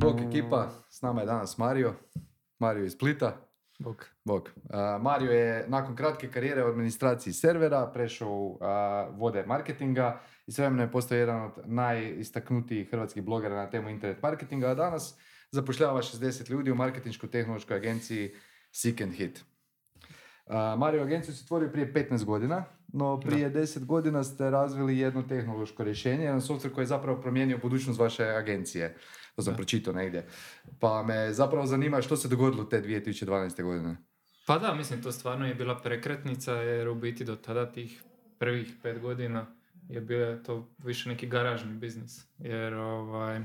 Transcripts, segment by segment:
Bog ekipa, s nama je danas Mario. Mario iz Splita. Bog. Bog. Mario je nakon kratke karijere u administraciji servera prešao u vode marketinga i sve je postao jedan od najistaknutijih hrvatskih blogera na temu internet marketinga, a danas zapošljava 60 ljudi u marketinško-tehnološkoj agenciji Seek and Hit. Mario agenciju se stvorio prije 15 godina, no prije da. 10 godina ste razvili jedno tehnološko rješenje, jedan software koji je zapravo promijenio budućnost vaše agencije. To sam pročitao negdje. Pa me zapravo zanima što se dogodilo te 2012. godine. Pa da, mislim, to stvarno je bila prekretnica, jer u biti do tada tih prvih pet godina je bio to više neki garažni biznis. Jer ovaj,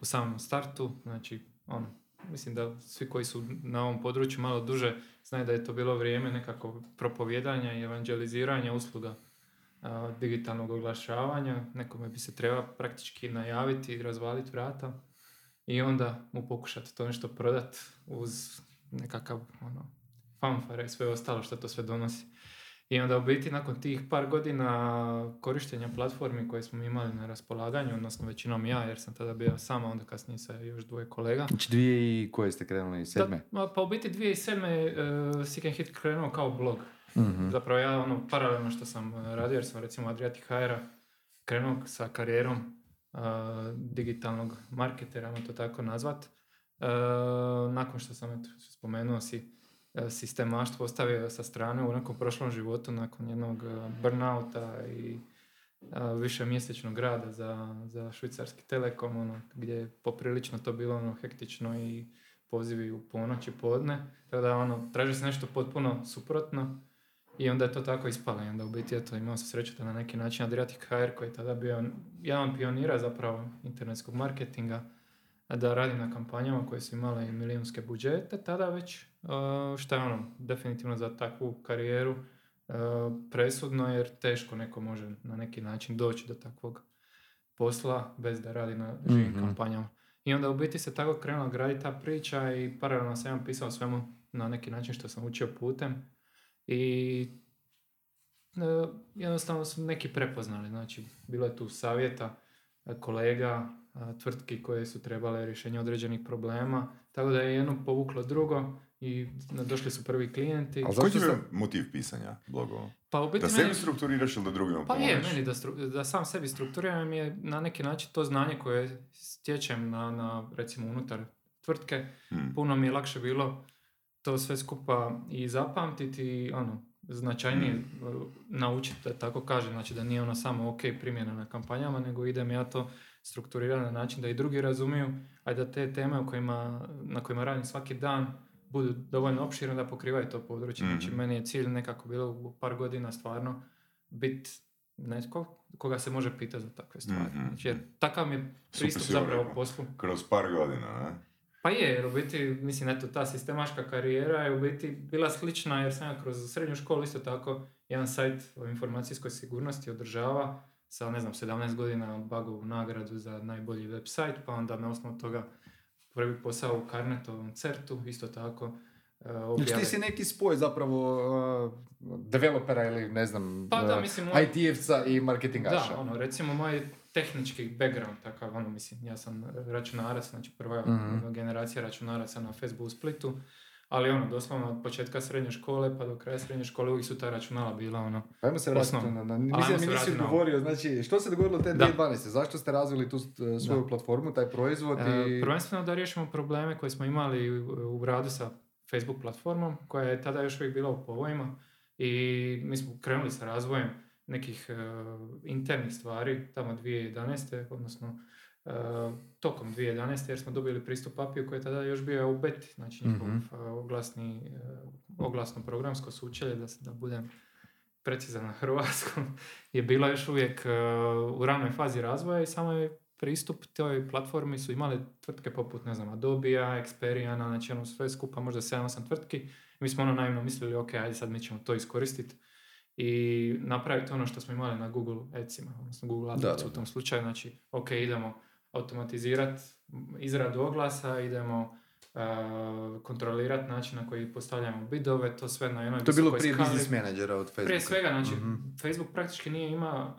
u samom startu, znači, ono, mislim da svi koji su na ovom području malo duže znaju da je to bilo vrijeme nekako propovjedanja i evanđeliziranja usluga digitalnog oglašavanja. Nekome bi se treba praktički najaviti i razvaliti vrata i onda mu pokušati to nešto prodat uz nekakav ono, fanfare i sve ostalo što to sve donosi. I onda u biti nakon tih par godina korištenja platformi koje smo imali na raspolaganju, odnosno većinom ja, jer sam tada bio sama, onda kasnije sa još dvoje kolega. Znači dvije i koje ste krenuli, sedme? Da, pa u biti dvije i sedme uh, Seek and Hit krenuo kao blog. mm Zapravo ja ono paralelno što sam radio, jer sam recimo Adriatic hr krenuo sa karijerom digitalnog marketera, to tako nazvat. nakon što sam eto, spomenuo si sistemaštvo ostavio sa strane u nekom prošlom životu nakon jednog burnouta i više mjesečnog rada za, za švicarski telekom, ono, gdje je poprilično to bilo ono, hektično i pozivi u ponoć i podne. Tako da ono, traži se nešto potpuno suprotno i onda je to tako ispalo. I onda u biti eto, imao sam sreću da na neki način Adriatic HR koji je tada bio jedan pionira zapravo internetskog marketinga da radi na kampanjama koje su imale milijunske budžete tada već, što je ono definitivno za takvu karijeru presudno jer teško neko može na neki način doći do takvog posla bez da radi na živim mm kampanjama. I onda u biti se tako krenula graditi ta priča i paralelno sam pisao svemu na neki način što sam učio putem i e, jednostavno su neki prepoznali. Znači, bilo je tu savjeta kolega, tvrtki koje su trebale rješenje određenih problema, tako da je jedno povuklo drugo i došli su prvi klijenti. Ali koji je motiv pisanja blogova? Pa u biti da sebi strukturiraš ili da drugima Pa je, meni da, da sam sebi strukturiram je na neki način to znanje koje stječem na, na recimo unutar tvrtke. Hmm. Puno mi je lakše bilo to sve skupa i zapamtiti i ono, značajnije mm. naučiti, da tako kažem, znači da nije ono samo ok primjena na kampanjama, nego idem ja to strukturirati na način da i drugi razumiju, a da te teme u kojima, na kojima radim svaki dan budu dovoljno opširne da pokrivaju to područje. Znači mm. meni je cilj nekako bilo u par godina stvarno biti netko koga se može pitati za takve stvari. Mm-hmm. Znači, jer takav mi je pristup zapravo poslu. Kroz par godina, ne? Pa je, jer u biti, mislim, eto, ta sistemaška karijera je u biti bila slična, jer sam ja kroz srednju školu isto tako jedan sajt o informacijskoj sigurnosti održava sa, ne znam, 17 godina bagovu nagradu za najbolji website, pa onda na osnovu toga prvi posao u Karnetovom certu, isto tako, Uh, ti si neki spoj zapravo uh, developera ili ne znam pa da, mislim, IT-evca i marketingaša. Da, ono, recimo moj tehnički background, takav, ono, mislim, ja sam računarac, znači prva mm-hmm. generacija računaraca na Facebooku Splitu, ali ono, doslovno od početka srednje škole pa do kraja srednje škole uvijek su ta računala bila ono... Ajmo se vratiti na, na, mislim mi nisi odgovorio, znači što se dogodilo te 2012. Zašto ste razvili tu svoju da. platformu, taj proizvod e, i... prvenstveno da riješimo probleme koje smo imali u, u radu sa Facebook platformom, koja je tada još uvijek bila u povojima i mi smo krenuli sa razvojem nekih uh, internih stvari tamo 2011. odnosno uh, tokom 2011. jer smo dobili pristup API koji je tada još bio u beti, znači njihov mm oglasni, oglasno programsko sučelje, da, da budem precizan na hrvatskom, je bilo još uvijek u ranoj fazi razvoja i samo je pristup toj platformi su imale tvrtke poput, ne znam, Adobe-a, Experiana, znači ono sve skupa možda 7-8 tvrtki. Mi smo ono naivno mislili, ok, ajde sad mi ćemo to iskoristiti i napraviti ono što smo imali na Google Adsima, odnosno Google AdWords u tom slučaju, znači ok, idemo automatizirati izradu oglasa, idemo kontrolirati način na koji postavljamo bidove, to sve na jednoj To je bilo prije business menadžera od Facebooka. Prije svega, znači mm-hmm. Facebook praktički nije ima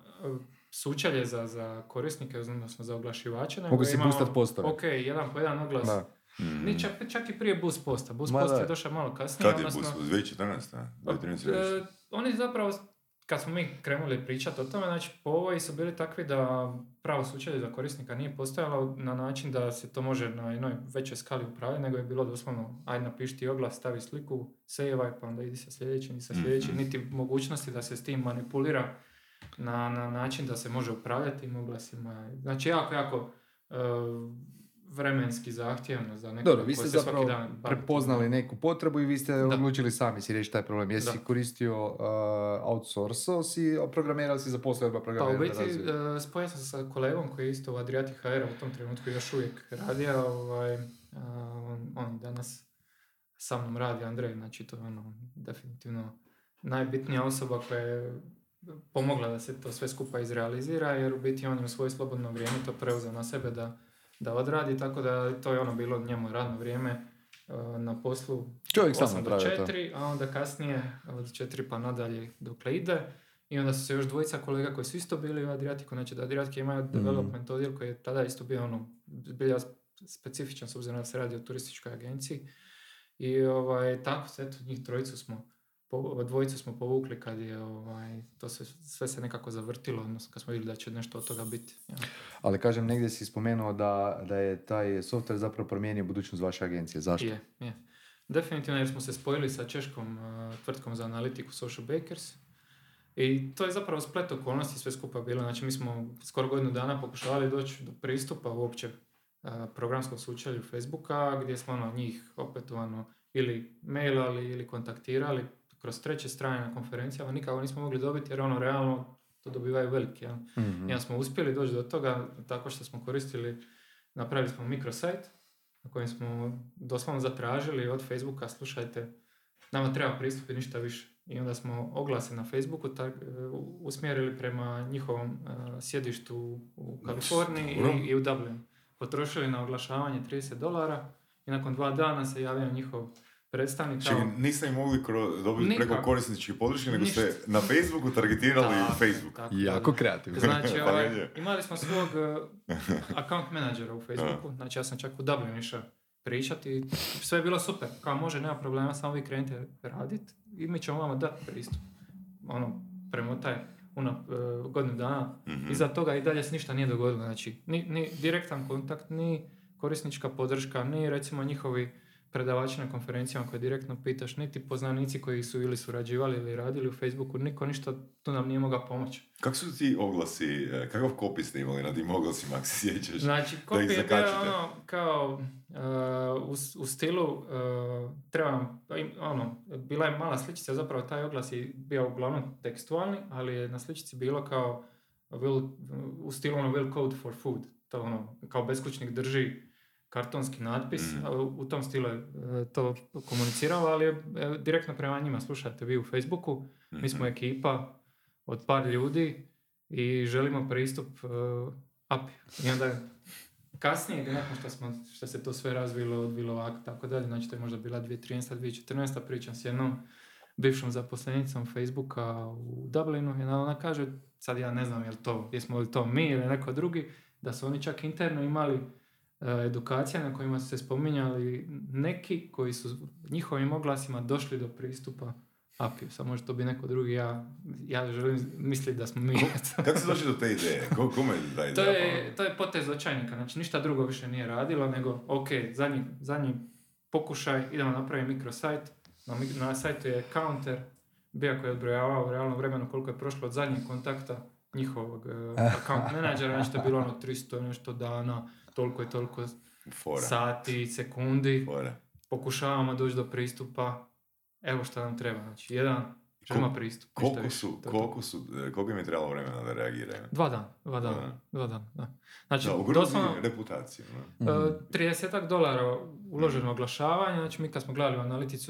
sučelje za, za korisnike, odnosno za oglašivače. Mogu si boostat postave. Ok, jedan po jedan oglas. Da. Mm. Ni čak, čak i prije boost posta. Boost post je došao malo kasnije. Kad je odnosno, boost? 2014. 2013. Uh, oni zapravo, kad smo mi krenuli pričati o tome, znači po ovoj su bili takvi da pravo sučelje za korisnika nije postojalo na način da se to može na jednoj većoj skali upraviti, nego je bilo doslovno, aj napiši ti oglas, stavi sliku, save pa onda idi sa sljedećim i sa sljedećim, mm niti mogućnosti da se s tim manipulira na, na način da se može upravljati tim oglasima. Znači jako, jako uh, vremenski zahtjevno za neko Dobro, vi ste zapravo dan prepoznali neku potrebu i vi ste da. odlučili sami si reći taj problem. Jesi da. koristio uh, outsourcao si, programirao si za posljedba programirao? Pa u biti uh, spojio sam sa kolegom koji je isto u Adriatic HR u tom trenutku još uvijek radio. Ovaj, uh, on, on danas sa mnom radi, Andrej, znači to je ono, definitivno najbitnija osoba koja je pomogla da se to sve skupa izrealizira, jer u biti on je u svoje slobodno vrijeme to preuzeo na sebe da, da odradi, tako da to je ono bilo njemu radno vrijeme uh, na poslu Čovjek 8 do 4, a onda kasnije od 4 pa nadalje dokle ide. I onda su se još dvojica kolega koji su isto bili u Adriatiku, znači da Adriatik ima mm. development odjel koji je tada isto bio ono, bilja specifičan s obzirom da se radi o turističkoj agenciji. I ovaj, tako se, eto, njih trojicu smo dvojicu smo povukli kad je ovaj, to sve, sve se nekako zavrtilo, odnosno kad smo vidjeli da će nešto od toga biti. Ja. Ali kažem, negdje si spomenuo da, da je taj software zapravo promijenio budućnost vaše agencije. Zašto? Je, je. Definitivno jer smo se spojili sa češkom uh, tvrtkom za analitiku Social Bakers i to je zapravo splet okolnosti sve skupa bilo. Znači mi smo skoro godinu dana pokušavali doći do pristupa uopće uh, programskom sučelju Facebooka gdje smo ono, njih opetovano ili mailali ili kontaktirali kroz treće strane na konferencijama nikako nismo mogli dobiti jer ono realno to dobivaju veliki. Ja. Mm-hmm. I smo uspjeli doći do toga tako što smo koristili, napravili smo mikrosajt na kojem smo doslovno zatražili od Facebooka, slušajte, nama treba pristup i ništa više. I onda smo oglase na Facebooku tak, usmjerili prema njihovom uh, sjedištu u Kaliforniji i, i, u Dublinu. Potrošili na oglašavanje 30 dolara i nakon dva dana se javio njihov predstavnik kao... niste im mogli dobiti preko korisničke podrške, nego ste na Facebooku targetirali tako, Facebook. Tako, jako kreativno. Znači, pa ovaj, imali smo svog uh, account menadžera u Facebooku, znači ja sam čak u Dublin išao pričati, sve je bilo super, kao može, nema problema, samo vi krenite raditi i mi ćemo vama dati pristup. Ono, premotaj una, uh, godinu dana, mm-hmm. iza toga i dalje se ništa nije dogodilo, znači, ni, ni direktan kontakt, ni korisnička podrška, ni recimo njihovi predavači na konferencijama koje direktno pitaš, niti poznanici koji su ili surađivali ili radili u Facebooku, niko ništa tu nam nije mogao pomoći. Kako su ti oglasi, e, kakav kopis ste imali na tim oglasima, ako se sjećaš? Znači, kopij je bio ono, kao uh, u, u, stilu, uh, trebam, ono, bila je mala sličica, zapravo taj oglas je bio uglavnom tekstualni, ali je na sličici bilo kao will, u stilu ono will code for food, to ono, kao beskućnik drži kartonski natpis, mm. u tom stilu je e, to komunicirao, ali je e, direktno prema njima slušate vi u Facebooku, mi smo mhm. ekipa od par ljudi i želimo pristup uh, API. I onda kasnije, nakon što, smo, što se to sve razvilo, odvilo ovako, tako dalje, znači to je možda bila 2013. 2014. pričam s jednom bivšom zaposlenicom Facebooka u Dublinu i ona kaže, sad ja ne znam je li to, jesmo li to mi ili neko drugi, da su oni čak interno imali E, edukacija na kojima su se spominjali neki koji su njihovim oglasima došli do pristupa API. Samo može to bi neko drugi, ja, ja želim misliti da smo mi. Kako se došli do te ideje? Kome je ta ideja? To je, to je potez očajnika, znači ništa drugo više nije radilo, nego ok, zadnji, zadnji pokušaj, idemo napraviti mikrosajt, na, na sajtu je counter, bio koji je odbrojavao u realnom vremenu koliko je prošlo od zadnjeg kontakta njihovog uh, account menadžera, znači to je bilo ono 300 nešto dana, toliko i toliko Fora. sati, sekundi. Fora. Pokušavamo doći do pristupa. Evo što nam treba. Znači, jedan ima pristup. Koliko su, koliko su, e, koliko im je trebalo vremena da reagiraju? Dva dana, dva dana, dva dana, da. Znači, da, doslovno, reputaciju. Uh, 30 dolara uloženo oglašavanje, znači mi kad smo gledali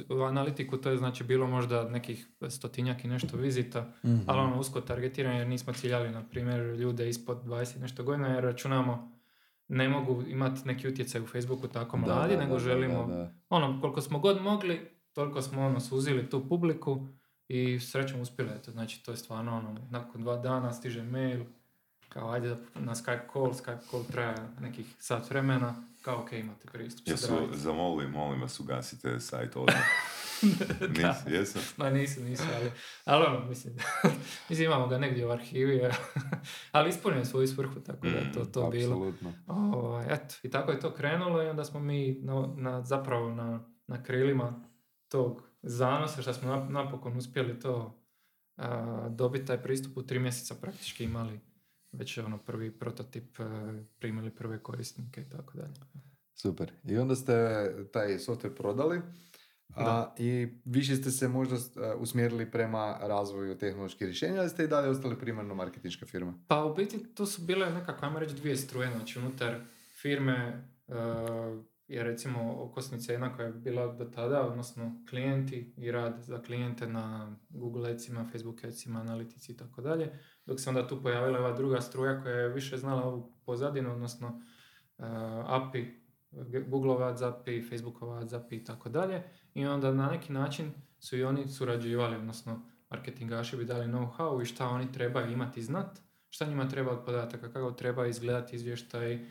u, analitiku, to je znači bilo možda nekih stotinjak i nešto vizita, mm-hmm. ali ono usko targetiranje jer nismo ciljali, na primjer, ljude ispod 20 nešto godina jer računamo ne mogu imati neki utjecaj u Facebooku tako mladi, nego želimo, ono, koliko smo god mogli, toliko smo ono, suzili tu publiku i srećom uspjeli. to Znači, to je stvarno, ono, nakon dva dana stiže mail, kao ajde na Skype call, Skype call traja nekih sat vremena, kao ok, imate pristup. Jesu, zamoli, molim vas, ugasite sajt odmah. da. Jesu? Ma nisu, nisu, ali, ali ono, mislim, mislim, imamo ga negdje u arhivi, ali ispunio svoju svrhu, tako da to, to mm, bilo. O, ovaj, eto, i tako je to krenulo i onda smo mi na, na zapravo na, na krilima tog zanosa, što smo napokon uspjeli to a, dobiti taj pristup u tri mjeseca praktički imali već ono prvi prototip, primili prve korisnike i tako dalje. Super. I onda ste taj software prodali a, i više ste se možda usmjerili prema razvoju tehnoloških rješenja, ali ste i dalje ostali primarno marketinška firma? Pa u biti to su bile nekako, ajmo reći, dvije struje, znači unutar firme uh, je recimo okosnica jedna koja je bila do tada, odnosno klijenti i rad za klijente na Google Adsima, Facebook Adsima, analitici i tako dalje, dok se onda tu pojavila ova druga struja koja je više znala ovu pozadinu, odnosno uh, API, Google Ads API, Facebook Ads API i tako dalje. I onda na neki način su i oni surađivali, odnosno marketingaši bi dali know-how i šta oni trebaju imati znat, šta njima treba od podataka, kako treba izgledati izvještaj, e,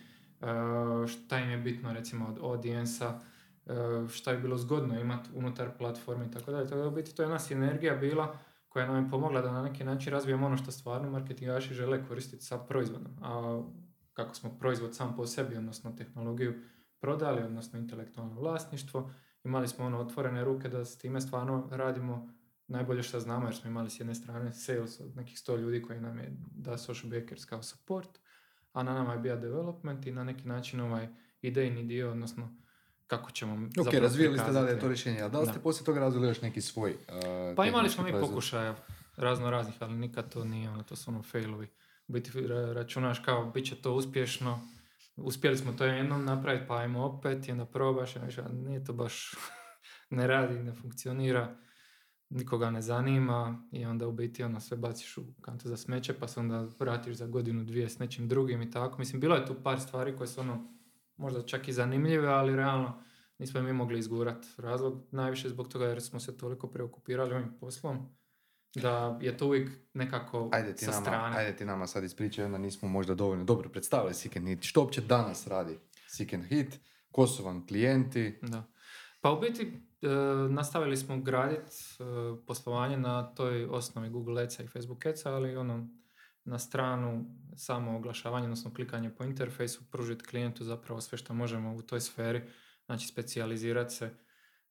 šta im je bitno recimo od audijensa, e, šta je bilo zgodno imati unutar platforme i tako dalje. Tako da u biti to je jedna sinergija bila koja nam je pomogla da na neki način razvijemo ono što stvarno marketingaši žele koristiti sa proizvodom. A kako smo proizvod sam po sebi, odnosno tehnologiju prodali, odnosno intelektualno vlasništvo, imali smo ono otvorene ruke da s time stvarno radimo najbolje što znamo, jer smo imali s jedne strane sales od nekih sto ljudi koji nam je da social bakers kao support, a na nama je bio development i na neki način ovaj idejni dio, odnosno kako ćemo Ok, razvijeli ste dalje to rješenje, a da li ste poslije toga razvili još neki svoj uh, Pa imali smo mi pokušaja razno raznih, ali nikad to nije, ono, to su ono failovi. Biti računaš kao, bit će to uspješno, uspjeli smo to jednom napraviti, pa ajmo opet i onda probaš, a nije to baš, ne radi, ne funkcionira, nikoga ne zanima i onda u biti ono sve baciš u kantu za smeće pa se onda vratiš za godinu, dvije s nečim drugim i tako. Mislim, bilo je tu par stvari koje su ono možda čak i zanimljive, ali realno nismo mi mogli izgurati. Razlog najviše zbog toga jer smo se toliko preokupirali ovim poslom da je to uvijek nekako ajde ti sa nama, strane. Ajde ti nama sad ispričaj, onda nismo možda dovoljno dobro predstavili Seek Hit. Što uopće danas radi Seek Hit? Ko su vam klijenti? Da. Pa u biti e, nastavili smo graditi e, poslovanje na toj osnovi Google Adsa i Facebook Adsa, ali ono na stranu samo oglašavanje, odnosno klikanje po interfejsu, pružiti klijentu zapravo sve što možemo u toj sferi, znači specijalizirati se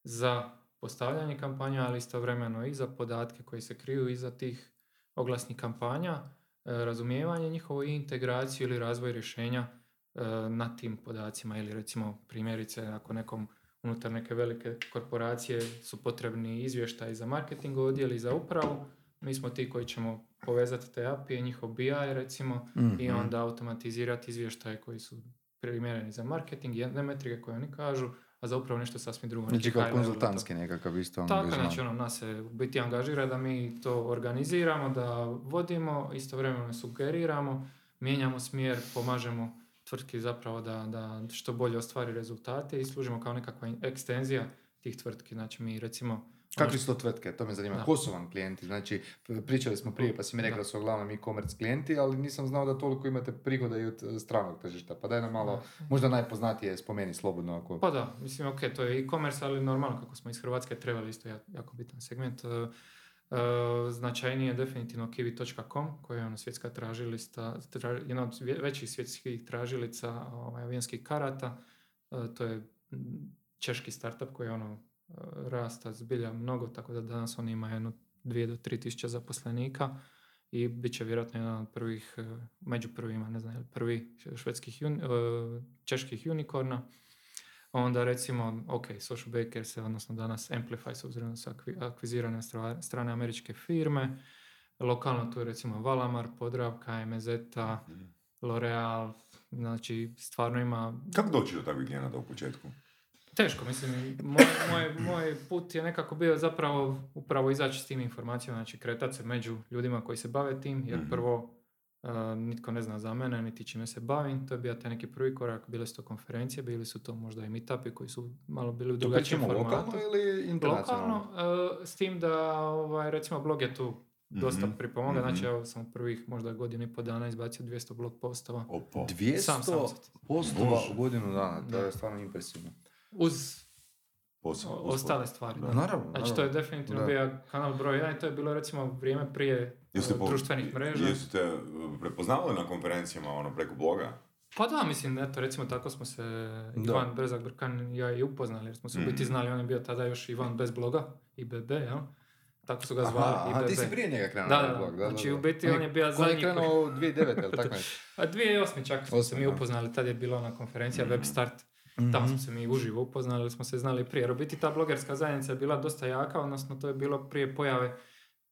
za postavljanje kampanja, ali istovremeno i za podatke koji se kriju iza tih oglasnih kampanja, e, razumijevanje njihovo i integraciju ili razvoj rješenja e, na tim podacima ili recimo primjerice ako nekom unutar neke velike korporacije su potrebni izvještaji za marketing odjel i za upravu, mi smo ti koji ćemo povezati te API, njihov BI recimo i mhm. onda automatizirati izvještaje koji su primjereni za marketing, jedne metrike koje oni kažu, a zapravo nešto sasvim drugo. Znači kao konzultantski nekakav isto Tako, znači ono, nas se biti angažira da mi to organiziramo, da vodimo, istovremeno sugeriramo, mijenjamo smjer, pomažemo tvrtki zapravo da, da što bolje ostvari rezultate i služimo kao nekakva ekstenzija tih tvrtki. Znači mi recimo Kakve su to tvrtke? To me zanima. Da. Ko su vam klijenti? Znači, pričali smo prije, pa si mi rekao da su uglavnom e-commerce klijenti, ali nisam znao da toliko imate prihoda i od e, stranog tržišta. Pa daj nam malo, možda najpoznatije spomeni slobodno. Ako... Pa da, mislim, ok, to je e-commerce, ali normalno kako smo iz Hrvatske trebali isto jako bitan segment. Uh, uh, značajniji je definitivno kiwi.com koja je ono svjetska tražilista, jedna od većih svjetskih tražilica ovaj, avijanskih karata. to je češki startup koji je ono rasta zbilja mnogo, tako da danas on ima jedno 2 do 3 tisuća zaposlenika i bit će vjerojatno jedan od prvih, e, među prvima, ne znam, prvi švedskih, e, čeških unikorna. Onda recimo, ok, Social Bakers, odnosno danas Amplify, s obzirom da su akvizirane strane američke firme. Lokalno tu je recimo Valamar, Podravka, MZeta, mhm. L'Oreal, znači stvarno ima... Kako doći do takvih klijenata u početku? Teško, mislim, moj, moj, moj put je nekako bio zapravo upravo izaći s tim informacijama, znači kretati se među ljudima koji se bave tim, jer mhm. prvo nitko ne zna za mene, niti čime se bavim. To je bio taj neki prvi korak, bile su to konferencije, bili su to možda i meetupi koji su malo bili u drugačijem formatu. lokalno ili internacionalno? Lokalno, s tim da ovaj, recimo blog je tu dosta mm pripomoga. mm Znači, evo sam prvih možda godinu i po dana izbacio 200 blog postova. Opa. 200 sam, sam, postova u godinu dana, to je stvarno impresivno. Uz ostale stvari. Da. Naravno, Znači, to je definitivno bio kanal broj 1 i to je bilo recimo vrijeme prije jeste po, društvenih mreža. Jeste uh, prepoznavali na konferencijama ono, preko bloga? Pa da, mislim, eto, recimo tako smo se da. Ivan Brezak Brkan i ja i upoznali, jer smo se mm. u biti mhm. znali, on je bio tada još Ivan bez bloga, IBB, jel? Tako su ga zvali. Aha, a ti si prije njega krenuo da, na blog, da, Znači, u biti on je bio zadnji... On je krenuo u 2009, ili tako A 2008. čak smo se mi upoznali, tad je bila ona konferencija mm. Web Start. Mm-hmm. Tamo smo se mi uživo upoznali, smo se znali prije. Jer u biti ta blogerska zajednica je bila dosta jaka, odnosno to je bilo prije pojave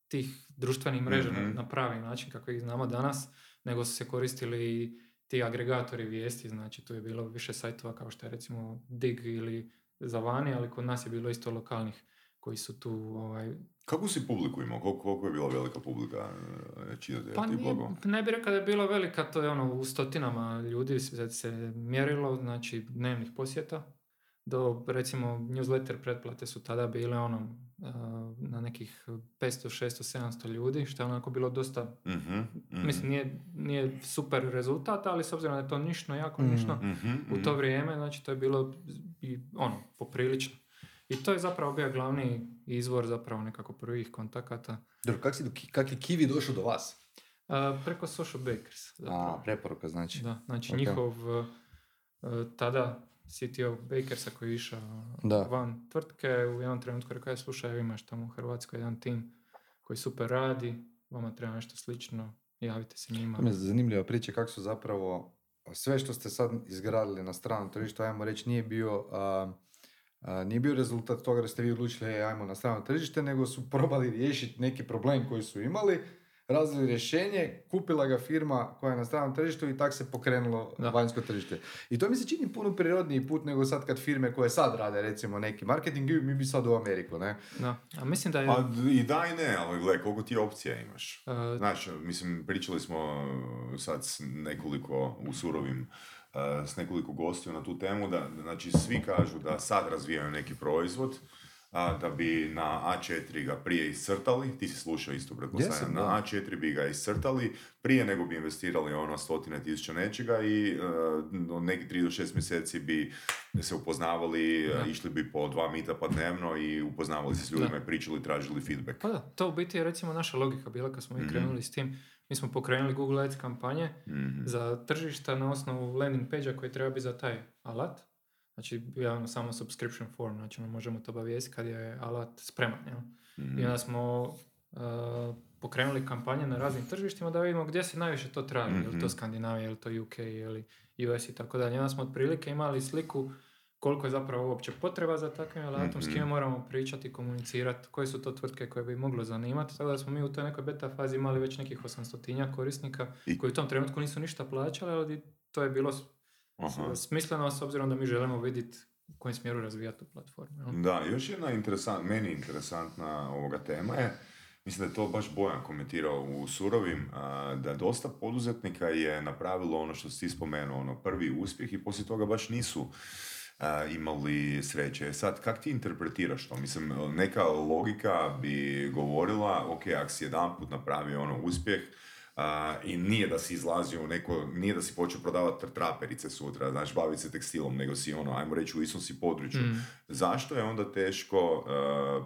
tih društvenih mreža mm-hmm. na pravi način kako ih znamo danas, nego su se koristili ti agregatori vijesti, znači tu je bilo više sajtova kao što je recimo Dig ili Zavani, ali kod nas je bilo isto lokalnih koji su tu ovaj, kako si publiku imao? Koliko, koliko je bila velika publika e, čitati pa nije, ne bih rekao da je bila velika, to je ono u stotinama ljudi se, se mjerilo, znači dnevnih posjeta. Do, recimo, newsletter pretplate su tada bile ono uh, na nekih 500, 600, 700 ljudi, što je onako bilo dosta, mm-hmm, mislim, nije, nije super rezultat, ali s obzirom da je to nišno, jako nišno, mm-hmm, u to vrijeme, znači to je bilo i ono, poprilično. I to je zapravo bio glavni izvor zapravo nekako prvih kontakata. Dobro, kak, si kak je Kiwi došao do vas? Uh, preko Social Bakers. Zapravo. A, preporuka znači. Da, znači okay. njihov uh, tada CTO Bakersa koji je išao da. van tvrtke u jednom trenutku rekao je slušaj, imaš tamo u Hrvatskoj jedan tim koji super radi, vama treba nešto slično, javite se njima. To je zanimljiva priča kako su zapravo sve što ste sad izgradili na stranu tržištu, ajmo reći, nije bio uh, nije bio rezultat toga da ste vi odlučili e, ajmo na strano tržište, nego su probali riješiti neki problem koji su imali, razvili rješenje, kupila ga firma koja je na stranom tržištu i tak se pokrenulo da. vanjsko tržište. I to mi se čini puno prirodniji put nego sad kad firme koje sad rade recimo neki marketing, mi bi sad u Ameriku, ne? Da, a mislim da je... Pa i da i ne, ali gledaj, koliko ti opcija imaš. Uh... Znaš, mislim, pričali smo sad nekoliko u surovim s nekoliko gostiju na tu temu, da znači svi kažu da sad razvijaju neki proizvod, a, da bi na A4 ga prije iscrtali, ti si slušao isto pretpostavljam, na A4 bi ga iscrtali prije nego bi investirali ono stotine tisuća nečega i uh, neki 3 do 6 mjeseci bi se upoznavali, uh, išli bi po dva mita pa dnevno i upoznavali se s ljudima i pričali, tražili feedback. Pa da, to u biti je recimo naša logika bila kad smo i mhm. krenuli s tim mi smo pokrenuli Google Ads kampanje mm za tržišta na osnovu landing page koji treba biti za taj alat. Znači, javno samo subscription form, znači možemo to obavijesti kad je alat spreman. Jel? mm I onda smo uh, pokrenuli kampanje na raznim tržištima da vidimo gdje se najviše to traži. mm Je li to mhm. Skandinavija, je li to UK, ili US i tako dalje. Onda smo otprilike imali sliku koliko je zapravo uopće potreba za takvim alatom, s kime mhm. moramo pričati, komunicirati, koje su to tvrtke koje bi moglo zanimati. Tako da smo mi u toj nekoj beta fazi imali već nekih 800 korisnika I... koji u tom trenutku nisu ništa plaćali, ali to je bilo Aha. smisleno s obzirom da mi želimo vidjeti u kojem smjeru razvijati tu platformu. Da, još jedna interesant, meni interesantna ovoga tema je, mislim da je to baš Bojan komentirao u Surovim, da dosta poduzetnika je napravilo ono što si spomenuo, ono prvi uspjeh i poslije toga baš nisu imali sreće. Sad, kak ti interpretiraš to? Mislim, neka logika bi govorila, ok, ako si jedan put napravio ono uspjeh, i nije da si izlazio u neko, nije da si počeo prodavati traperice sutra, znači baviti se tekstilom, nego si ono, ajmo reći u istom si području. Mm. Zašto je onda teško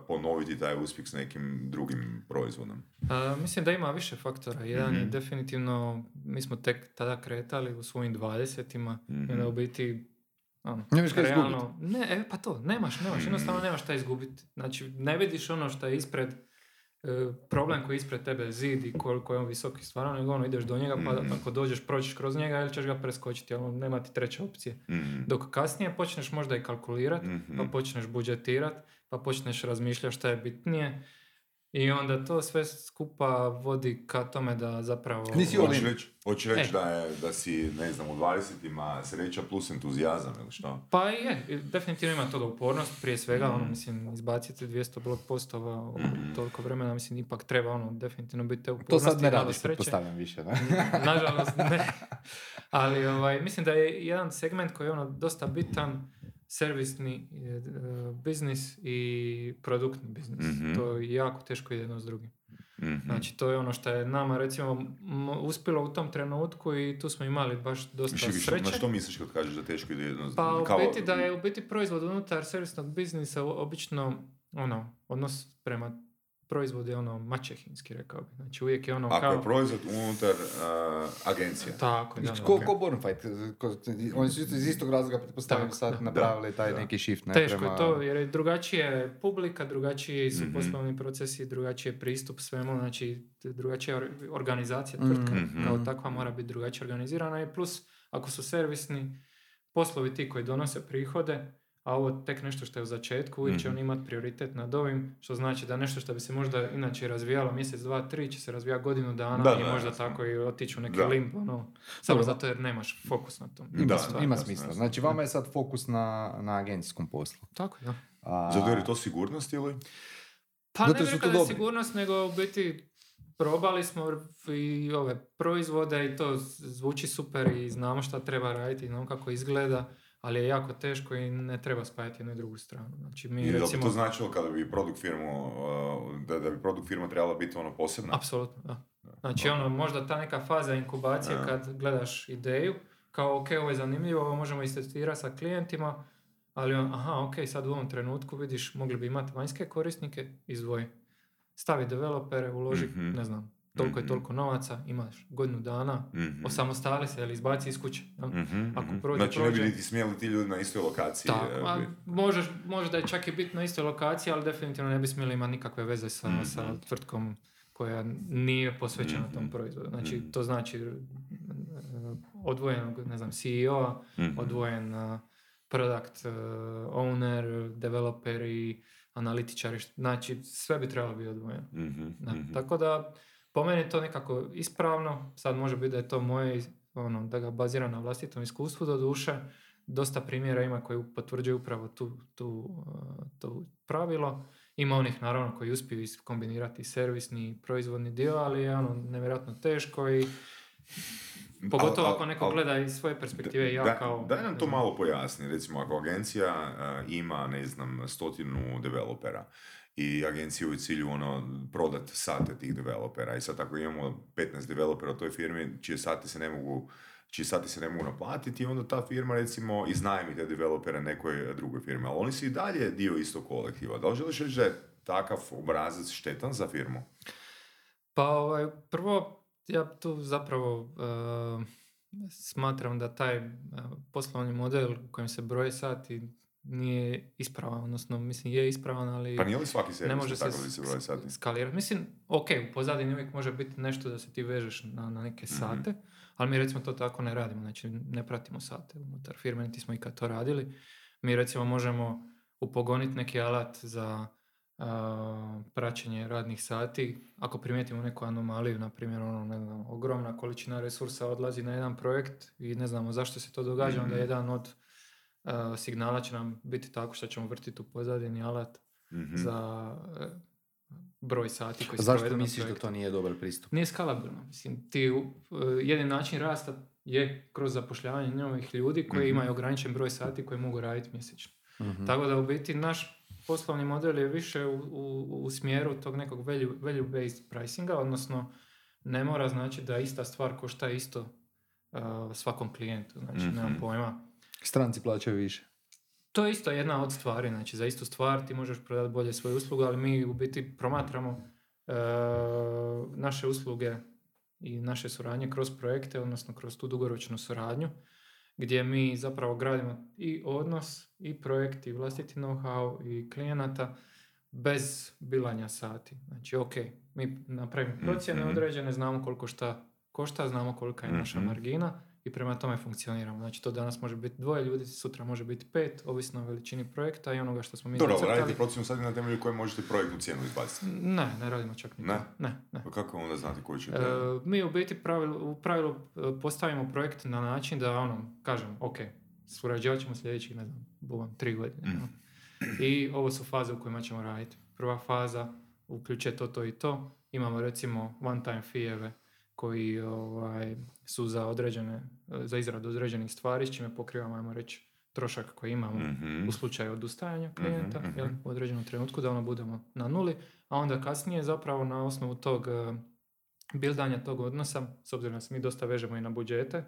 ponoviti taj uspjeh s nekim drugim proizvodom? mislim da ima više faktora. Jedan je mhm. definitivno, mi smo tek tada kretali u svojim dvadesetima mm-hmm. i onda u biti ono, nemaš realno, Ne, e, pa to, nemaš, nemaš, jednostavno nemaš šta izgubiti. Znači, ne vidiš ono što je ispred, e, problem koji je ispred tebe zid i koliko je on visoki stvarno, nego ono ideš do njega, pa mm ako dođeš, prođeš kroz njega ili ćeš ga preskočiti, ali nema ti treće opcije. mm Dok kasnije počneš možda i kalkulirati, mm pa počneš budžetirati, pa počneš razmišljati šta je bitnije, I onda to sve skupa vodi ka tome da zapravo... Nisi Hoćeš Olin. reći hoćeš reći E. da, je, da si, ne znam, u 20-ima sreća plus entuzijazam ili što? Pa je, definitivno ima toga upornost, prije svega, ono, Mhm. mislim, izbaciti 200 blog postova u Mhm. toliko vremena, mislim, ipak treba, ono, definitivno biti te To upornosti. sad ne radiš, sreće. pretpostavljam više, ne? Nažalost, ne. Ali ovaj, mislim da je jedan segment koji je ono dosta bitan, servisni e, biznis i produktni biznis. Mhm. To je jako teško jedno s drugim. Mhm. Znači, to je ono što je nama, recimo, m- uspjelo u tom trenutku i tu smo imali baš dosta više, sreće. na što misliš kad kažeš da teško ide jedno? Pa u kao- biti da je u biti proizvod unutar servisnog biznisa obično ono, odnos prema proizvodu je ono maćehinski, rekao bih. Znači uvijek je ono Ako kao... je proizvod unutar uh, agencije. Tako, da, da. Ko, ko Bornfight? Ko- Oni su isto iz istog razloga, pretpostavljam, sad da. napravili taj da. neki shift, ne? Teško prema... je to, jer je drugačije je publika, drugačiji su Mhm. poslovni procesi, drugačiji je pristup svemu, znači drugačija organizacija Mhm. tvrtka Mhm. kao takva mora biti drugačije organizirana i plus ako su servisni poslovi ti koji donose prihode, a ovo tek nešto što je u začetku, uvijek će Mhm. on imati prioritet nad ovim, što znači da nešto što bi se možda inače razvijalo mjesec, dva, tri, će se razvijati godinu dana Da, i da, možda jasno. tako i otići u neki Da. limb, ono, samo Dobro. zato jer nemaš fokus na tom. Ima, Da, da, ima smisla. Znači, vama je sad fokus na, na agencijskom poslu. Tako, da. A, Zato jer je to sigurnost ili? Pa Zato ne bih rekao da je sigurnost, nego u biti probali smo i ove proizvode i to zvuči super i znamo šta treba raditi i znamo kako izgleda, ali je jako teško i ne treba spajati jednu i drugu stranu. Znači mi I da bi recimo... to značilo kada bi produkt firmu, uh, da, da bi produkt firma trebala biti ono posebna? Apsolutno, da. Znači ono, možda ta neka faza inkubacije kad gledaš ideju, kao ok, ovo je zanimljivo, ovo možemo istestirati sa klijentima, ali on, aha, ok, sad u ovom trenutku vidiš, mogli bi imati vanjske korisnike, izdvoji. Stavi developere, uloži, Mhm. ne znam, toliko i Mhm. toliko novaca, imaš godinu dana, Mhm. osamostali se ili izbaci iz kuće. jel? Mhm, Ako mhm. prođe, znači ne bi prođe. niti smjeli ti ljudi na istoj lokaciji. Tako, a možeš, možda je čak i biti na istoj lokaciji, ali definitivno ne bi smjeli imati nikakve veze sa, sa tvrtkom koja nije posvećena tom proizvodu. Znači, to znači e, odvojenog, ne znam, CEO-a, odvojen uh, product uh, owner, developeri, analitičari, znači sve bi trebalo biti odvojeno. Da. Tako da, po meni je to nekako ispravno, sad može biti da je to moje, ono, da ga baziram na vlastitom iskustvu do duše, dosta primjera ima koji potvrđuju upravo tu, tu, uh, to pravilo. Ima onih naravno koji uspiju kombinirati servisni i proizvodni dio, ali je ono nevjerojatno teško i pogotovo ako neko gleda iz svoje perspektive ja Da- kao... Daj nam to malo pojasni. Recimo, ako agencija eh, ima, ne znam, stotinu developera i agencija u cilju ono, prodat sate tih developera i sad ako imamo 15 developera u toj firmi čije sati se ne mogu čiji sati se ne mogu naplatiti, onda ta firma recimo iznajmi te developere nekoj drugoj firmi, ali oni su i dalje dio istog kolektiva. Da li želiš reći da je takav obrazac štetan za firmu? Pa ovaj, prvo, ja tu zapravo uh, smatram da taj uh, poslovni model u kojem se broje sati nije ispravan, odnosno mislim je ispravan, ali Pa nije li svaki ne servis može se, tako da se broje s- sati? skalirati. Mislim, ok, u pozadini uvijek može biti nešto da se ti vežeš na, na neke Mhm. sate, ali mi recimo to tako ne radimo, znači ne pratimo sate unutar firme, niti smo ikad to radili. Mi recimo možemo upogoniti neki alat za a, praćenje radnih sati. Ako primijetimo neku anomaliju, na primjer, ono, ne znam, ogromna količina resursa odlazi na jedan projekt i ne znamo zašto se to događa, onda Mhm. jedan od signala će nam biti tako što ćemo vrtiti u pozadini alat Mhm. za e, broj sati koji se Zašto misliš da to nije dobar pristup? Nije skalabilno. Mislim, ti, u- e, jedini način rasta je kroz zapošljavanje novih ljudi koji Mhm. imaju ograničen broj sati koji mogu raditi mjesečno. Mhm. Tako da u biti naš poslovni model je više u, u, u smjeru tog nekog value, value based pricinga, odnosno ne mora znači da ista stvar košta isto uh, svakom klijentu. Znači, Mhm. nemam pojma. Stranci plaćaju više. To je isto jedna od stvari, znači za istu stvar ti možeš prodati bolje svoju uslugu, ali mi u biti promatramo e, naše usluge i naše suradnje kroz projekte, odnosno kroz tu dugoročnu suradnju, gdje mi zapravo gradimo i odnos, i projekt, i vlastiti know-how, i klijenata, bez bilanja sati. Znači, ok, mi napravimo procjene Mhm. određene, znamo koliko šta košta, znamo kolika je naša Mhm. margina i prema tome funkcioniramo. Znači to danas može biti dvoje ljudi, sutra može biti pet, ovisno o veličini projekta i onoga što smo mi Dobro, radite procjenu sad na temelju koje možete projektnu cijenu izbaciti? Ne, ne radimo čak ni Ne? Ne, ne. Pa kako onda znate koji ćete? E, mi u biti pravilu, u pravilu e, postavimo projekt na način da ono, kažem, ok, surađivat ćemo sljedećih, ne znam, buvam, tri godine. Mm. no. I ovo su faze u kojima ćemo raditi. Prva faza uključuje to, to i to. Imamo recimo one time fee koji ovaj, su za određene, za izradu određenih stvari, s čime pokrivamo, ajmo reći, trošak koji imamo Mhm. u slučaju odustajanja klijenta Mhm, mhm. jel, u određenom trenutku da ono budemo na nuli, a onda kasnije zapravo na osnovu tog eh, bildanja tog odnosa, s obzirom da se mi dosta vežemo i na budžete,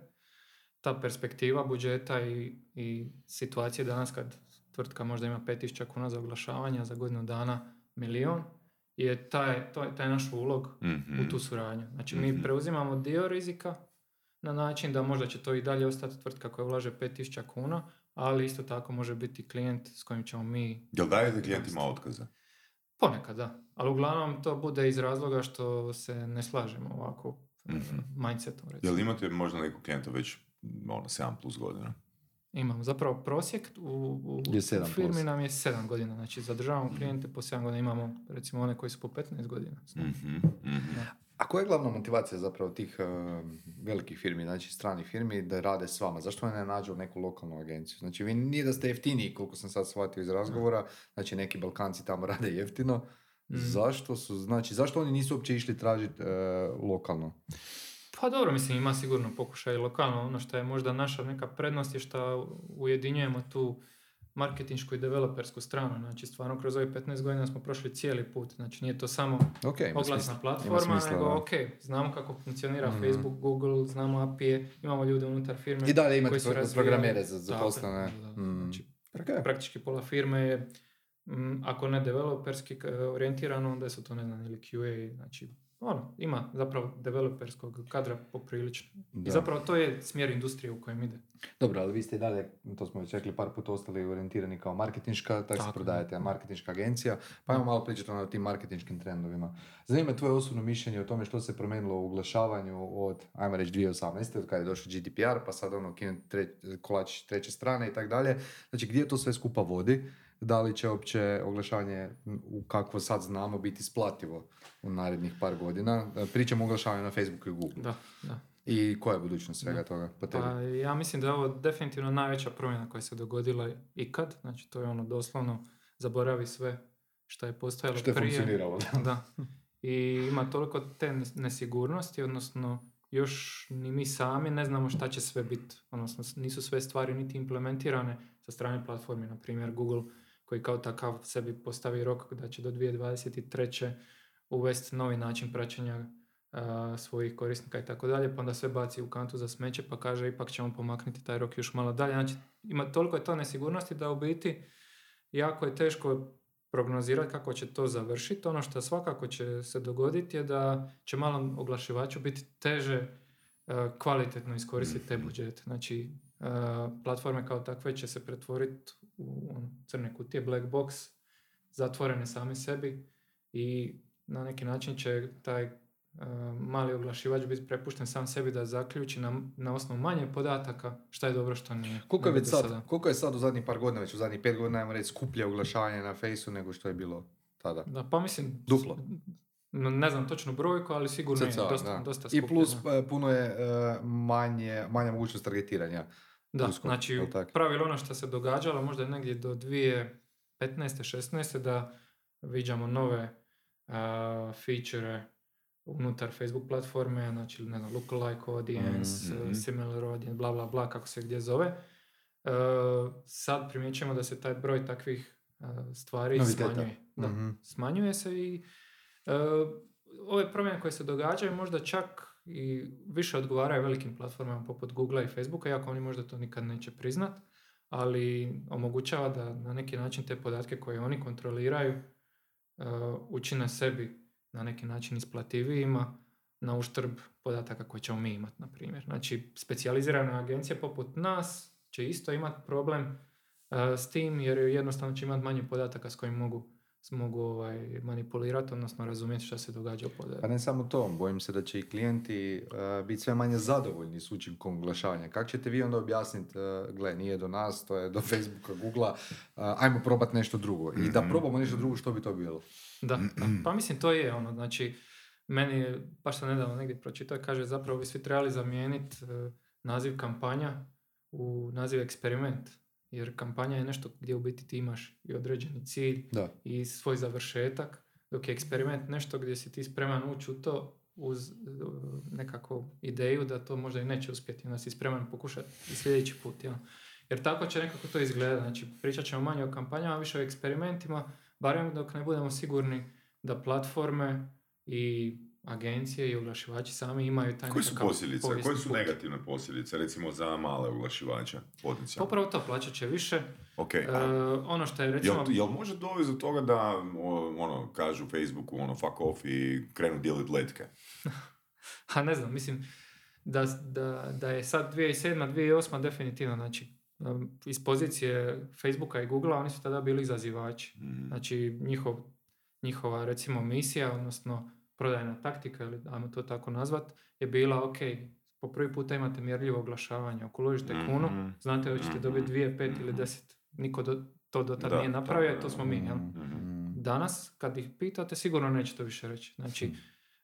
ta perspektiva budžeta i, i situacije danas kad tvrtka možda ima 5000 kuna za oglašavanje, a za godinu dana milion, je taj, to je taj naš ulog Mhm. u tu suradnju. Znači Mhm. mi preuzimamo dio rizika na način da možda će to i dalje ostati tvrtka koja ulaže 5000 kuna, ali isto tako može biti klijent s kojim ćemo mi Jel dajete klijentima otkaze? ponekad da, ali uglavnom to bude iz razloga što se ne slažemo ovako Mhm. mindsetom recimo. Jel imate možda nekog klijenta već ono, 7 plus godina? Imamo zapravo prosjek u, u, Je u firmi plus. nam je 7 godina, znači zadržavamo klijente po 7 godina, imamo recimo one koji su po 15 godina. Mhm, mhm. A koja je glavna motivacija zapravo tih eh, velikih firmi, znači stranih firmi, da rade s vama? Zašto ne nađu neku lokalnu agenciju? Znači, vi nije da ste jeftiniji, koliko sam sad shvatio iz razgovora, znači neki Balkanci tamo rade jeftino. Mhm. Zašto su, znači, zašto oni nisu uopće išli tražiti lokalno? Pa dobro, mislim ima sigurno pokušaj lokalno. Ono što je možda naša neka prednost je što ujedinjujemo tu marketinšku i developersku stranu. Znači stvarno kroz ovih 15 godina smo prošli cijeli put. Znači nije to samo Ok, ima oglasna smisla. platforma, smisla, nego da. ok, znamo kako funkcionira Mhm. Facebook, Google, znamo API, imamo ljude unutar firme I dalje imate koji su pro- razvijali- programere za zaposlene. Mm. Znači, Ok. praktički pola firme je, mm, ako ne developerski orijentirano, onda su to ne znam, ili QA, znači ono, ima zapravo developerskog kadra poprilično. Da. I zapravo to je smjer industrije u kojem ide. Dobro, ali vi ste i dalje, to smo već rekli par puta, ostali orijentirani kao marketinška, tako se prodajete, marketinška agencija, pa ajmo malo pričati o tim marketinškim trendovima. Zanima me tvoje osobno mišljenje o tome što se promijenilo u oglašavanju od, ajmo reći, 2018. od kada je došao GDPR, pa sad ono kolač treće strane i tako dalje. Znači, gdje to sve skupa vodi? Da li će uopće oglašavanje, u kakvo sad znamo, biti isplativo u narednih par godina? E, Pričamo o oglašavanju na Facebooku i Google. Da, da. I koja je budućnost svega toga po tebi? Pa ja mislim da je ovo definitivno najveća promjena koja se dogodila ikad. Znači to je ono doslovno zaboravi sve što je postojalo Što je prije. funkcioniralo, da. Da. I ima toliko te nes- nesigurnosti, odnosno još ni mi sami ne znamo šta će sve biti. Odnosno nisu sve stvari niti implementirane sa strane platformi, na primjer Google koji kao takav sebi postavi rok da će do 2023. uvesti novi način praćenja a, svojih korisnika i tako dalje, pa onda sve baci u kantu za smeće pa kaže ipak ćemo pomaknuti taj rok još malo dalje. Znači ima toliko je to nesigurnosti da u biti jako je teško prognozirati kako će to završiti. Ono što svakako će se dogoditi je da će malom oglašivaču biti teže e, kvalitetno iskoristiti te budžete. Znači, e, platforme kao takve će se pretvoriti u ono, crne kutije, black box, zatvorene same sebi i na neki način će taj e, mali oglašivač biti prepušten sam sebi da zaključi na, na osnovu manje podataka šta je dobro, što nije. Koliko je, već sad, koliko je sad u zadnjih par godina, već u zadnjih pet godina, ajmo reći, skuplje oglašavanje na fejsu nego što je bilo tada? Da, pa mislim... Duplo. Ne znam točnu brojku, ali sigurno Cca, je dosta, dosta I plus e, puno je e, manje, manja mogućnost targetiranja. Da, znači pravilo ono što se događalo možda negdje do 2015. 16. da viđamo nove uh, feature unutar Facebook platforme, znači ne znam, lookalike audience, Mhm. uh, similar audience, bla bla bla, kako se gdje zove. Uh, sad primjećujemo da se taj broj takvih uh, stvari Noviteta. smanjuje. Da, Mhm. smanjuje se i uh, ove promjene koje se događaju možda čak i više odgovaraju velikim platformama poput Google i Facebooka, iako oni možda to nikad neće priznat, ali omogućava da na neki način te podatke koje oni kontroliraju uh, učine sebi na neki način isplativijima na uštrb podataka koje ćemo mi imati, na primjer. Znači, specijalizirane agencije poput nas će isto imati problem uh, s tim, jer jednostavno će imati manje podataka s kojim mogu mogu ovaj, manipulirati, odnosno razumjeti što se događa u podaju. Pa ne samo to, bojim se da će i klijenti uh, biti sve manje zadovoljni s učinkom oglašavanja. Kako ćete vi onda objasniti, uh, gle, nije do nas, to je do Facebooka, Googlea, uh, ajmo probati nešto drugo. I da Mhm. probamo nešto drugo, što bi to bilo? Da, da. pa mislim to je ono, znači meni, baš sam nedavno negdje pročitao, kaže zapravo bi svi trebali zamijeniti naziv kampanja u naziv eksperiment. Jer kampanja je nešto gdje u biti ti imaš i određeni cilj Da. i svoj završetak, dok je eksperiment nešto gdje si ti spreman ući u to uz e, nekakvu ideju da to možda i neće uspjeti, onda si spreman pokušati i sljedeći put. Jel? Jer tako će nekako to izgledati. Znači, pričat ćemo manje o kampanjama, više o eksperimentima, barem dok ne budemo sigurni da platforme i agencije i oglašivači sami imaju taj Koje su posljedice? Koje su negativne posljedice, recimo za male oglašivače, potencijalno? Upravo to plaćat će više. Ok, E, a ono što je recimo... Jel, jel može dovesti do toga da ono, kažu Facebooku ono fuck off i krenu dijeliti letke? Ha ne znam, mislim da, da, da je sad 2007. 2008. definitivno, znači iz pozicije Facebooka i Googlea oni su tada bili izazivači. Mm. Znači njihov, njihova recimo misija, odnosno prodajna taktika, ili ajmo to tako nazvat, je bila ok, po prvi puta imate mjerljivo oglašavanje. Ako uložite kunu, Mhm. znate da ćete Mhm. dobiti dvije, pet ili Mhm. deset. Niko do, to do tad Da, nije napravio, tako to smo mi. Jel? Mhm. Danas, kad ih pitate, sigurno neće to više reći. Znači,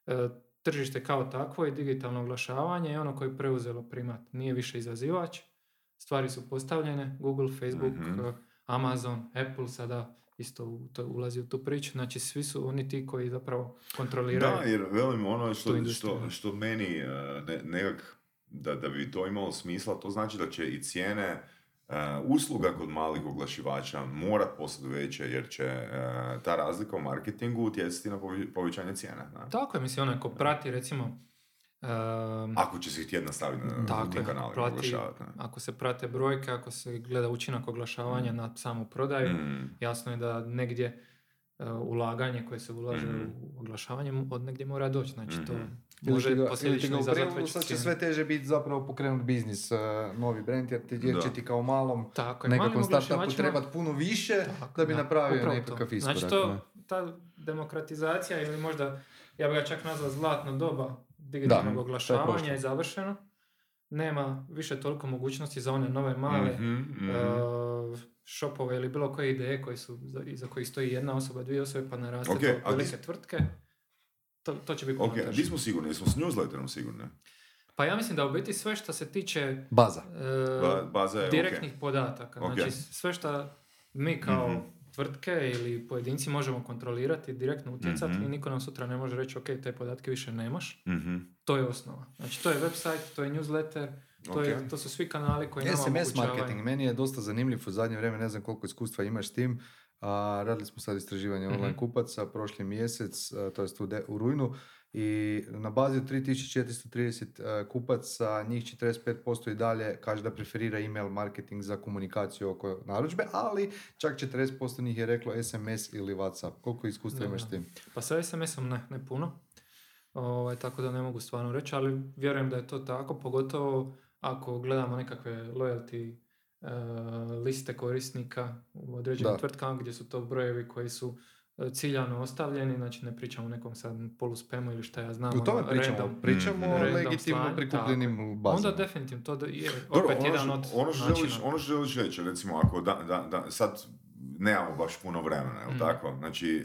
e, tržište kao takvo i digitalno oglašavanje je ono koje je preuzelo primat. Nije više izazivač, stvari su postavljene, Google, Facebook, Mhm. Amazon, Apple sada isto u to, ulazi u tu priču. Znači, svi su oni ti koji zapravo kontroliraju. Da, jer velim ono što, što, što meni eh, ne, nekak, da, da bi to imalo smisla, to znači da će i cijene eh, usluga kod malih oglašivača morat postati veće, jer će eh, ta razlika u marketingu utjecati na povi- povećanje cijene. da. Tako je, mislim, onaj ko prati, recimo, em, Ako će se htjeti nastaviti na, u tim kanalima prati- oglašavati. ne. ako se prate brojke, ako se gleda učinak oglašavanja na samu prodaju, Mm. jasno je da negdje e, ulaganje koje se ulaže Mhm. u oglašavanje od negdje mora doći. Znači to Mhm. može posljedično izazvati sad će sve teže biti zapravo pokrenut biznis, uh, novi brand, jer, ti, jer Da. će ti kao malom Tako nekakvom startupu trebati puno više Tako, da bi napravio upravo nekakav to. iskorak. Znači to, ta demokratizacija ili možda, ja bih ga čak nazvao zlatno doba digitalnog to je oglašavanja je završeno. Nema više toliko mogućnosti za one nove male Mhm, mhm. e, shopove ili bilo koje ideje koji su, za- iza kojih stoji jedna osoba, dvije osobe pa naraste Ok, do a velike di- tvrtke. To, to će biti Ok, puno a teže. di smo sigurni? Jesmo s newsletterom sigurni? Pa ja mislim da u biti sve što se tiče Baza. Ba- baza je direktnih podataka, Ok. znači sve što mi kao Mhm. Tvrtke ili pojedinci možemo kontrolirati, direktno utjecati Mhm. i niko nam sutra ne može reći ok, te podatke više nemaš. Mhm. To je osnova. Znači to je website, to je newsletter, to, je, Ok. to su svi kanali koji nama SMS marketing, meni je dosta zanimljiv u zadnje vrijeme, ne znam koliko iskustva imaš s tim. A, radili smo sad istraživanje online Mhm. kupaca prošli mjesec, to jest u, de- u rujnu, i na bazi od 3430 a, kupaca, njih 45% i dalje kaže da preferira email marketing za komunikaciju oko narudžbe, ali čak 40% njih je reklo SMS ili WhatsApp. Koliko iskustva imaš tim? Pa sa SMS-om ne, ne puno. Ovaj, tako da ne mogu stvarno reći, ali vjerujem da je to tako, pogotovo ako gledamo nekakve loyalty e, liste korisnika u određenim tvrtkama gdje su to brojevi koji su e, ciljano ostavljeni, znači ne pričamo o nekom sad poluspemu ili šta ja znam. U tome ono, pričamo, random. pričamo Mhm. o Random legitimno slanju, prikupljenim bazama. Onda definitivno to da je Dobro, opet ono jedan što- od ono što načina. želiš, ono što želiš reći, recimo, ako da, da, da, sad nemamo baš puno vremena, jel Mm. tako? Znači, e,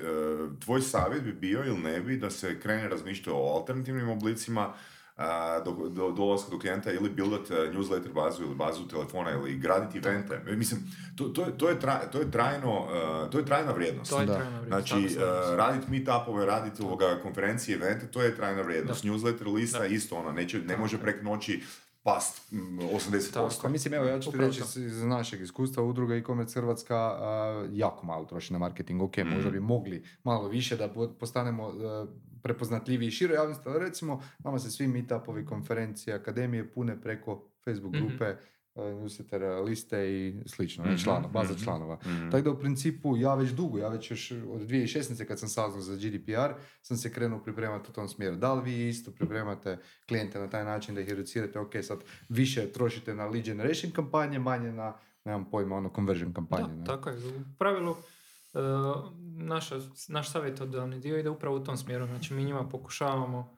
tvoj savjet bi bio ili ne bi da se krene razmišljati o alternativnim oblicima do, do, dolaska do klijenta ili buildat e, newsletter bazu ili bazu telefona ili graditi evente. E, Mislim, to, to, je, to, je, tra- to je trajno, e, to je trajna vrijednost. To je Da. trajna vrijednost, Znači, uh, raditi meetupove, raditi ovoga konferencije, evente, to je trajna vrijednost. Newsletter lista Da. isto, ono, neće, ne može prek noći past mm, 80%. Tako. Mislim, evo, ja ću ti reći iz- našeg iskustva, udruga e-commerce Hrvatska a, jako malo troši na marketing. Ok, možda bi mogli malo više da po- postanemo a, prepoznatljiviji širo javnosti, ali recimo, nama se svi meetupovi, konferencije, akademije pune preko Facebook Mhm. grupe, a, newsletter liste i slično, ne, Mhm, članova, baza mhm. članova. Mhm. Tako da u principu ja već dugo, ja već još od 2016. kad sam saznao za GDPR, sam se krenuo pripremati u tom smjeru. Da li vi isto pripremate klijente na taj način da ih educirate, ok, sad više trošite na lead generation kampanje, manje na, nemam pojma, ono conversion kampanje. Da, ne? tako je. U pravilu, naša, naš savjetodavni dio ide upravo u tom smjeru. Znači mi njima pokušavamo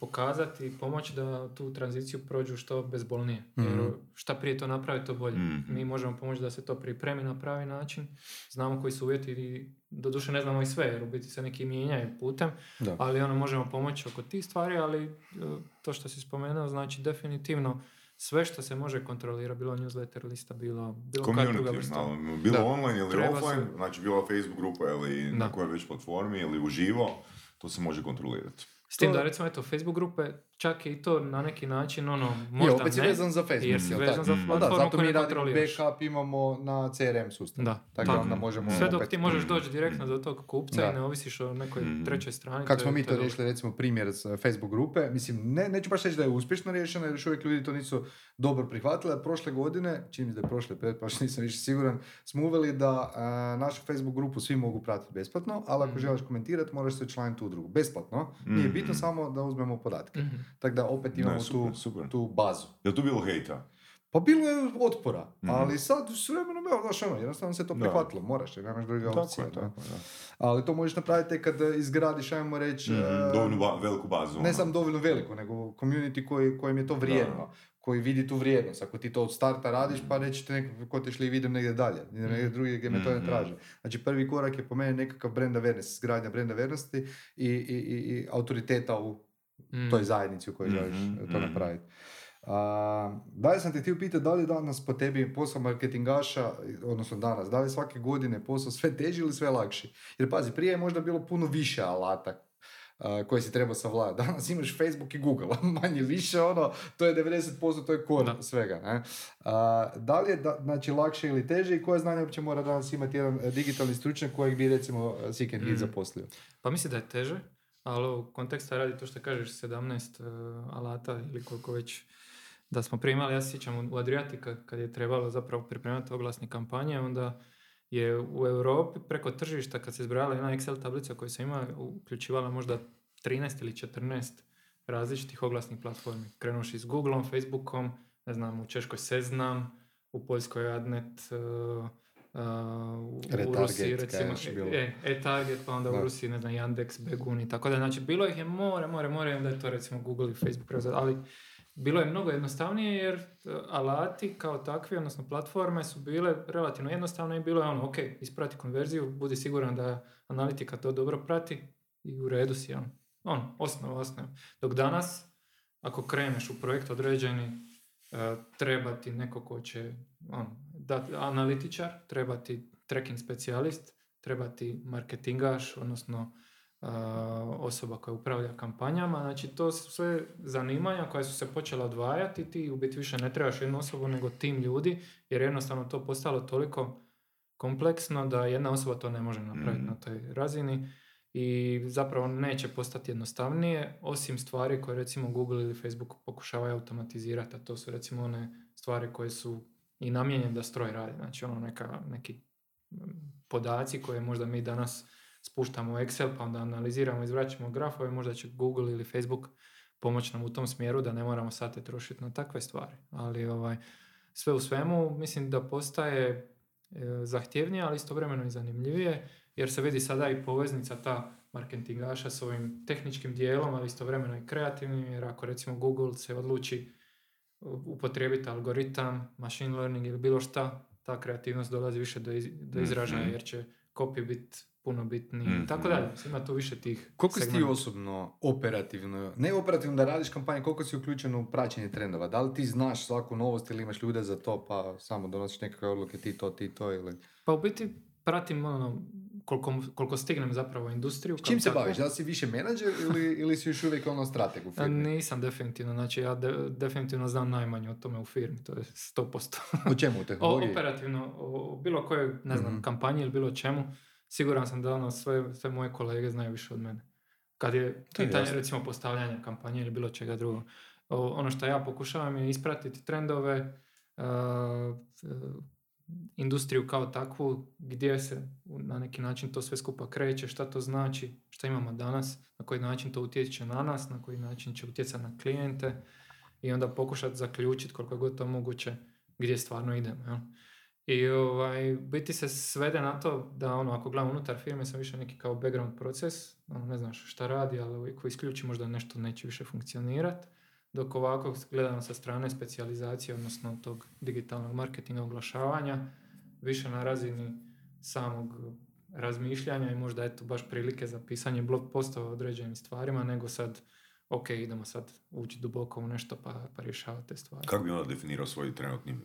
pokazati i pomoći da tu tranziciju prođu što bezbolnije. Jer Mhm. šta prije to napravi, to bolje. Mhm. Mi možemo pomoći da se to pripremi na pravi način. Znamo koji su uvjeti i doduše ne znamo i sve, jer u biti se neki mijenjaju putem, Da. ali ono možemo pomoći oko tih stvari, ali e, to što si spomenuo, znači definitivno sve što se može kontrolirati, bilo newsletter lista, bilo, bilo Community, vrsta. bilo Da. online ili Treba offline, se- znači bilo Facebook grupa ili na Da. kojoj već platformi ili uživo, to se može kontrolirati. S tim To- da recimo eto Facebook grupe, čak je i to na neki način ono, Je, možda opet si ne, vezan za Facebook. jer si vezan tako? za Mm. Pa da, platformu zato mi radimo backup imamo na CRM sustav. Da, Tako da tako. onda možemo Sve dok opet- ti možeš Mm. doći direktno do tog kupca Da. i ne ovisiš o nekoj Mm. trećoj strani. Kako je- smo mi to je riješili, recimo primjer s eh, Facebook grupe, mislim, ne, neću baš reći da je uspješno riješeno, jer još uvijek ljudi to nisu dobro prihvatili, prošle godine, čini mi da je prošle, pretprošle, nisam više siguran, smo uveli da eh, našu Facebook grupu svi mogu pratiti besplatno, ali ako Mhm. želiš komentirati, moraš se učlaniti u udrugu. Besplatno, nije Mhm. Bitno samo da uzmemo podatke. Mhm. Tako da opet imamo Ne, super, tu, super. tu bazu. Je tu bilo hejta? Pa bilo je otpora, Mhm. ali sad s vremenom, evo, znaš ono, jednostavno se to Da. prihvatilo, moraš, jer nemaš druge Tako opcije. tako je, da. Ali to možeš napraviti tek kad izgradiš, ajmo reći, Mhm, eh, dovoljno ba- veliku bazu. ne ono. samo dovoljno veliko, nego community koji, kojem je to vrijedno, koji vidi tu vrijednost. Ako ti to od starta radiš, pa reći ti neko, ko te šli, idem negdje dalje, idem negdje drugi gdje me to ne Mhm. traže. Znači prvi korak je po meni nekakav brand awareness, izgradnja brand awarenosti i, i, i, i autoriteta u Mm. toj zajednici u kojoj Mhm, želiš to mhm. napraviti. A, dalje sam te htio pitati da li je danas po tebi posao marketingaša, odnosno danas, da li svake godine posao sve teži ili sve lakši? Jer pazi, prije je možda bilo puno više alata koje si trebao savladati. Danas imaš Facebook i Google, manje više ono, to je 90%, to je kor svega. Ne? A, da li je da, znači, lakše ili teže i koje znanje uopće mora danas imati jedan e, digitalni stručnjak kojeg bi recimo Seek and Mm. zaposlio? Pa mislim da je teže, ali u konteksta radi to što kažeš 17 uh, alata ili koliko već da smo prije imali, ja se sjećam u Adriatika kad je trebalo zapravo pripremati oglasne kampanje, onda je u Europi preko tržišta kad se zbrojala jedna Excel tablica koja se ima uključivala možda 13 ili 14 različitih oglasnih platformi. Krenuš s Googleom, Facebookom, ne znam, u Češkoj Seznam, u Poljskoj Adnet, uh, uh, u, Rusiji recimo, e, e-target, pa onda Da. u Rusiji, ne znam, Yandex, Begun i tako da. Znači, bilo ih je more, more, more, onda je to recimo Google i Facebook ali bilo je mnogo jednostavnije jer e, alati kao takvi, odnosno platforme su bile relativno jednostavne i bilo je ono, ok, isprati konverziju, budi siguran da analitika to dobro prati i u redu si, ono, ono osnova. Dok danas, ako kreneš u projekt određeni, e, treba ti neko ko će, on, dati analitičar, treba ti tracking specijalist, treba ti marketingaš, odnosno osoba koja upravlja kampanjama. Znači to su sve zanimanja koja su se počela odvajati. Ti u biti više ne trebaš jednu osobu nego tim ljudi jer jednostavno to postalo toliko kompleksno da jedna osoba to ne može napraviti Mhm. na toj razini i zapravo neće postati jednostavnije osim stvari koje recimo Google ili Facebook pokušavaju automatizirati, a to su recimo one stvari koje su i namijenjene da stroj radi. Znači ono neka, neki mm, podaci koje možda mi danas spuštamo u Excel pa onda analiziramo, izvraćamo grafove, možda će Google ili Facebook pomoći nam u tom smjeru da ne moramo sate trošiti na takve stvari. Ali ovaj, sve u svemu mislim da postaje e, zahtjevnije, ali istovremeno i zanimljivije, jer se vidi sada i poveznica ta marketingaša s ovim tehničkim dijelom, ali istovremeno i kreativnim, jer ako recimo Google se odluči upotrijebiti algoritam, machine learning ili bilo šta, ta kreativnost dolazi više do, iz- do izražaja, Mhm. jer će copy biti puno bitniji Mhm. i tako dalje. Ima tu više tih Koliko si ti osobno operativno, ne operativno da radiš kampanje, koliko si uključen u praćenje trendova? Da li ti znaš svaku novost ili imaš ljude za to pa samo donosiš nekakve odluke ti to, ti to ili... Pa u biti pratim ono, koliko, koliko stignem zapravo industriju. Čim se takvu. baviš? Da li si više menadžer ili, ili si još uvijek ono strateg u firmi? Nisam definitivno, znači ja de- definitivno znam najmanje o tome u firmi, to je 100%. O čemu? U o tehnologiji? operativno, o, o bilo kojoj, ne znam, Mhm. kampanji ili bilo čemu, siguran sam da ono, sve, sve moje kolege znaju više od mene. Kad je pitanje recimo postavljanja kampanje ili bilo čega drugog. O, ono što ja pokušavam je ispratiti trendove, uh, industriju kao takvu, gdje se na neki način to sve skupa kreće, šta to znači, šta imamo danas, na koji način to utječe na nas, na koji način će utjecati na klijente i onda pokušati zaključiti koliko god to moguće gdje stvarno idemo. Jel? I ovaj, biti se svede na to da ono, ako gledam unutar firme sam više neki kao background proces, ono, ne znaš šta radi, ali ako isključi možda nešto neće više funkcionirati. Dok ovako gledam sa strane specijalizacije, odnosno tog digitalnog marketinga oglašavanja, više na razini samog razmišljanja i možda eto baš prilike za pisanje blog postova o određenim stvarima, nego sad ok, idemo sad ući duboko u nešto pa, pa rješavati te stvari. Kako bi onda definirao svoj trenutni,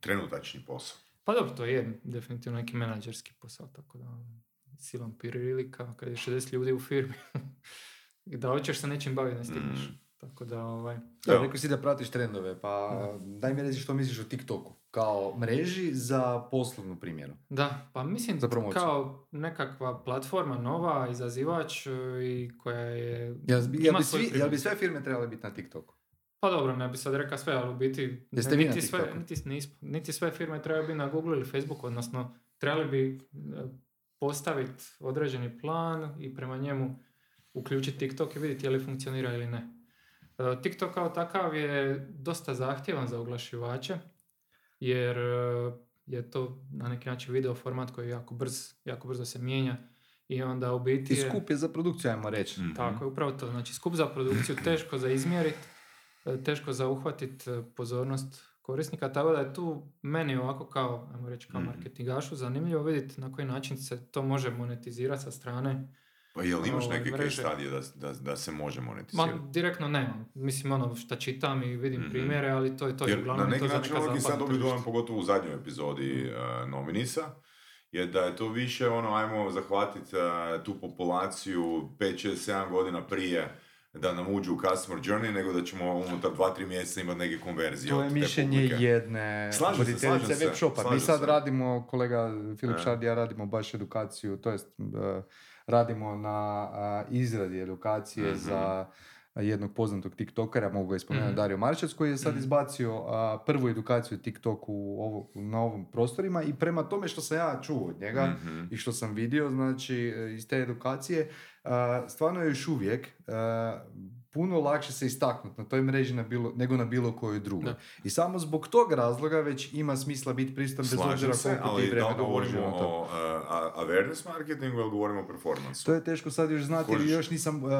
trenutačni posao? Pa dobro, to je definitivno neki menadžerski posao, tako da silom prilika, kad je 60 ljudi u firmi, da hoćeš se nečim baviti, ne stigneš. Mm. Tako da, ovaj... Da, rekao si da pratiš trendove, pa daj mi reći što misliš o TikToku kao mreži za poslovnu primjenu. Da, pa mislim za kao nekakva platforma nova, izazivač e, i koja je... Jel, jel, bi, svi, jel bi sve firme trebale biti na TikToku? Pa dobro, ne bi sad rekao sve, ali u biti... Jeste niti, sve, niti, niti sve firme trebaju biti na Google ili Facebooku, odnosno trebali bi e, postaviti određeni plan i prema njemu uključiti TikTok i vidjeti je li funkcionira ili ne. E, TikTok kao takav je dosta zahtjevan za oglašivače, jer e, je to na neki način video format koji je jako brz, jako brzo se mijenja i onda u biti je... skup je za produkciju, ajmo reći. Mhm. Tako je, upravo to. Znači, skup za produkciju, teško za izmjeriti, teško za uhvatiti pozornost korisnika, tako da je tu meni ovako kao, ajmo reći, kao mm marketingašu zanimljivo vidjeti na koji način se to može monetizirati sa strane pa jel imaš neke stadije da, da, da, se može monetizirati? Ma, direktno nemam. Mislim, ono, šta čitam i vidim mm primjere, ali to je to. Jer uglavnom, na neki način ovdje sad dobili dojam, pogotovo u zadnjoj epizodi uh, Nominisa, je da je to više ono, ajmo zahvatiti uh, tu populaciju 5, 6, 7 godina prije da nam uđu u customer journey, nego da ćemo unutar 2-3 mjeseca imati neke konverzije To je mišljenje jedne voditeljice web shopa. Mi sad radimo, kolega Filip Šard ja radimo baš edukaciju, to jest uh, radimo na izradi edukacije mhm. za jednog poznatog tiktokera, mogu ga ispomenuti, mm Dario Marčac, koji je sad mm izbacio prvu edukaciju TikToku u na ovom prostorima i prema tome što sam ja čuo od njega mhm. i što sam vidio, znači iz te edukacije, stvarno je još uvijek puno lakše se istaknuti na toj mreži na bilo, nego na bilo kojoj drugoj. I samo zbog tog razloga već ima smisla biti prisutan bez obzira koliko ti vremena govorimo o uh, awareness marketingu ili govorimo o performance To je teško sad još znati jer još nisam uh,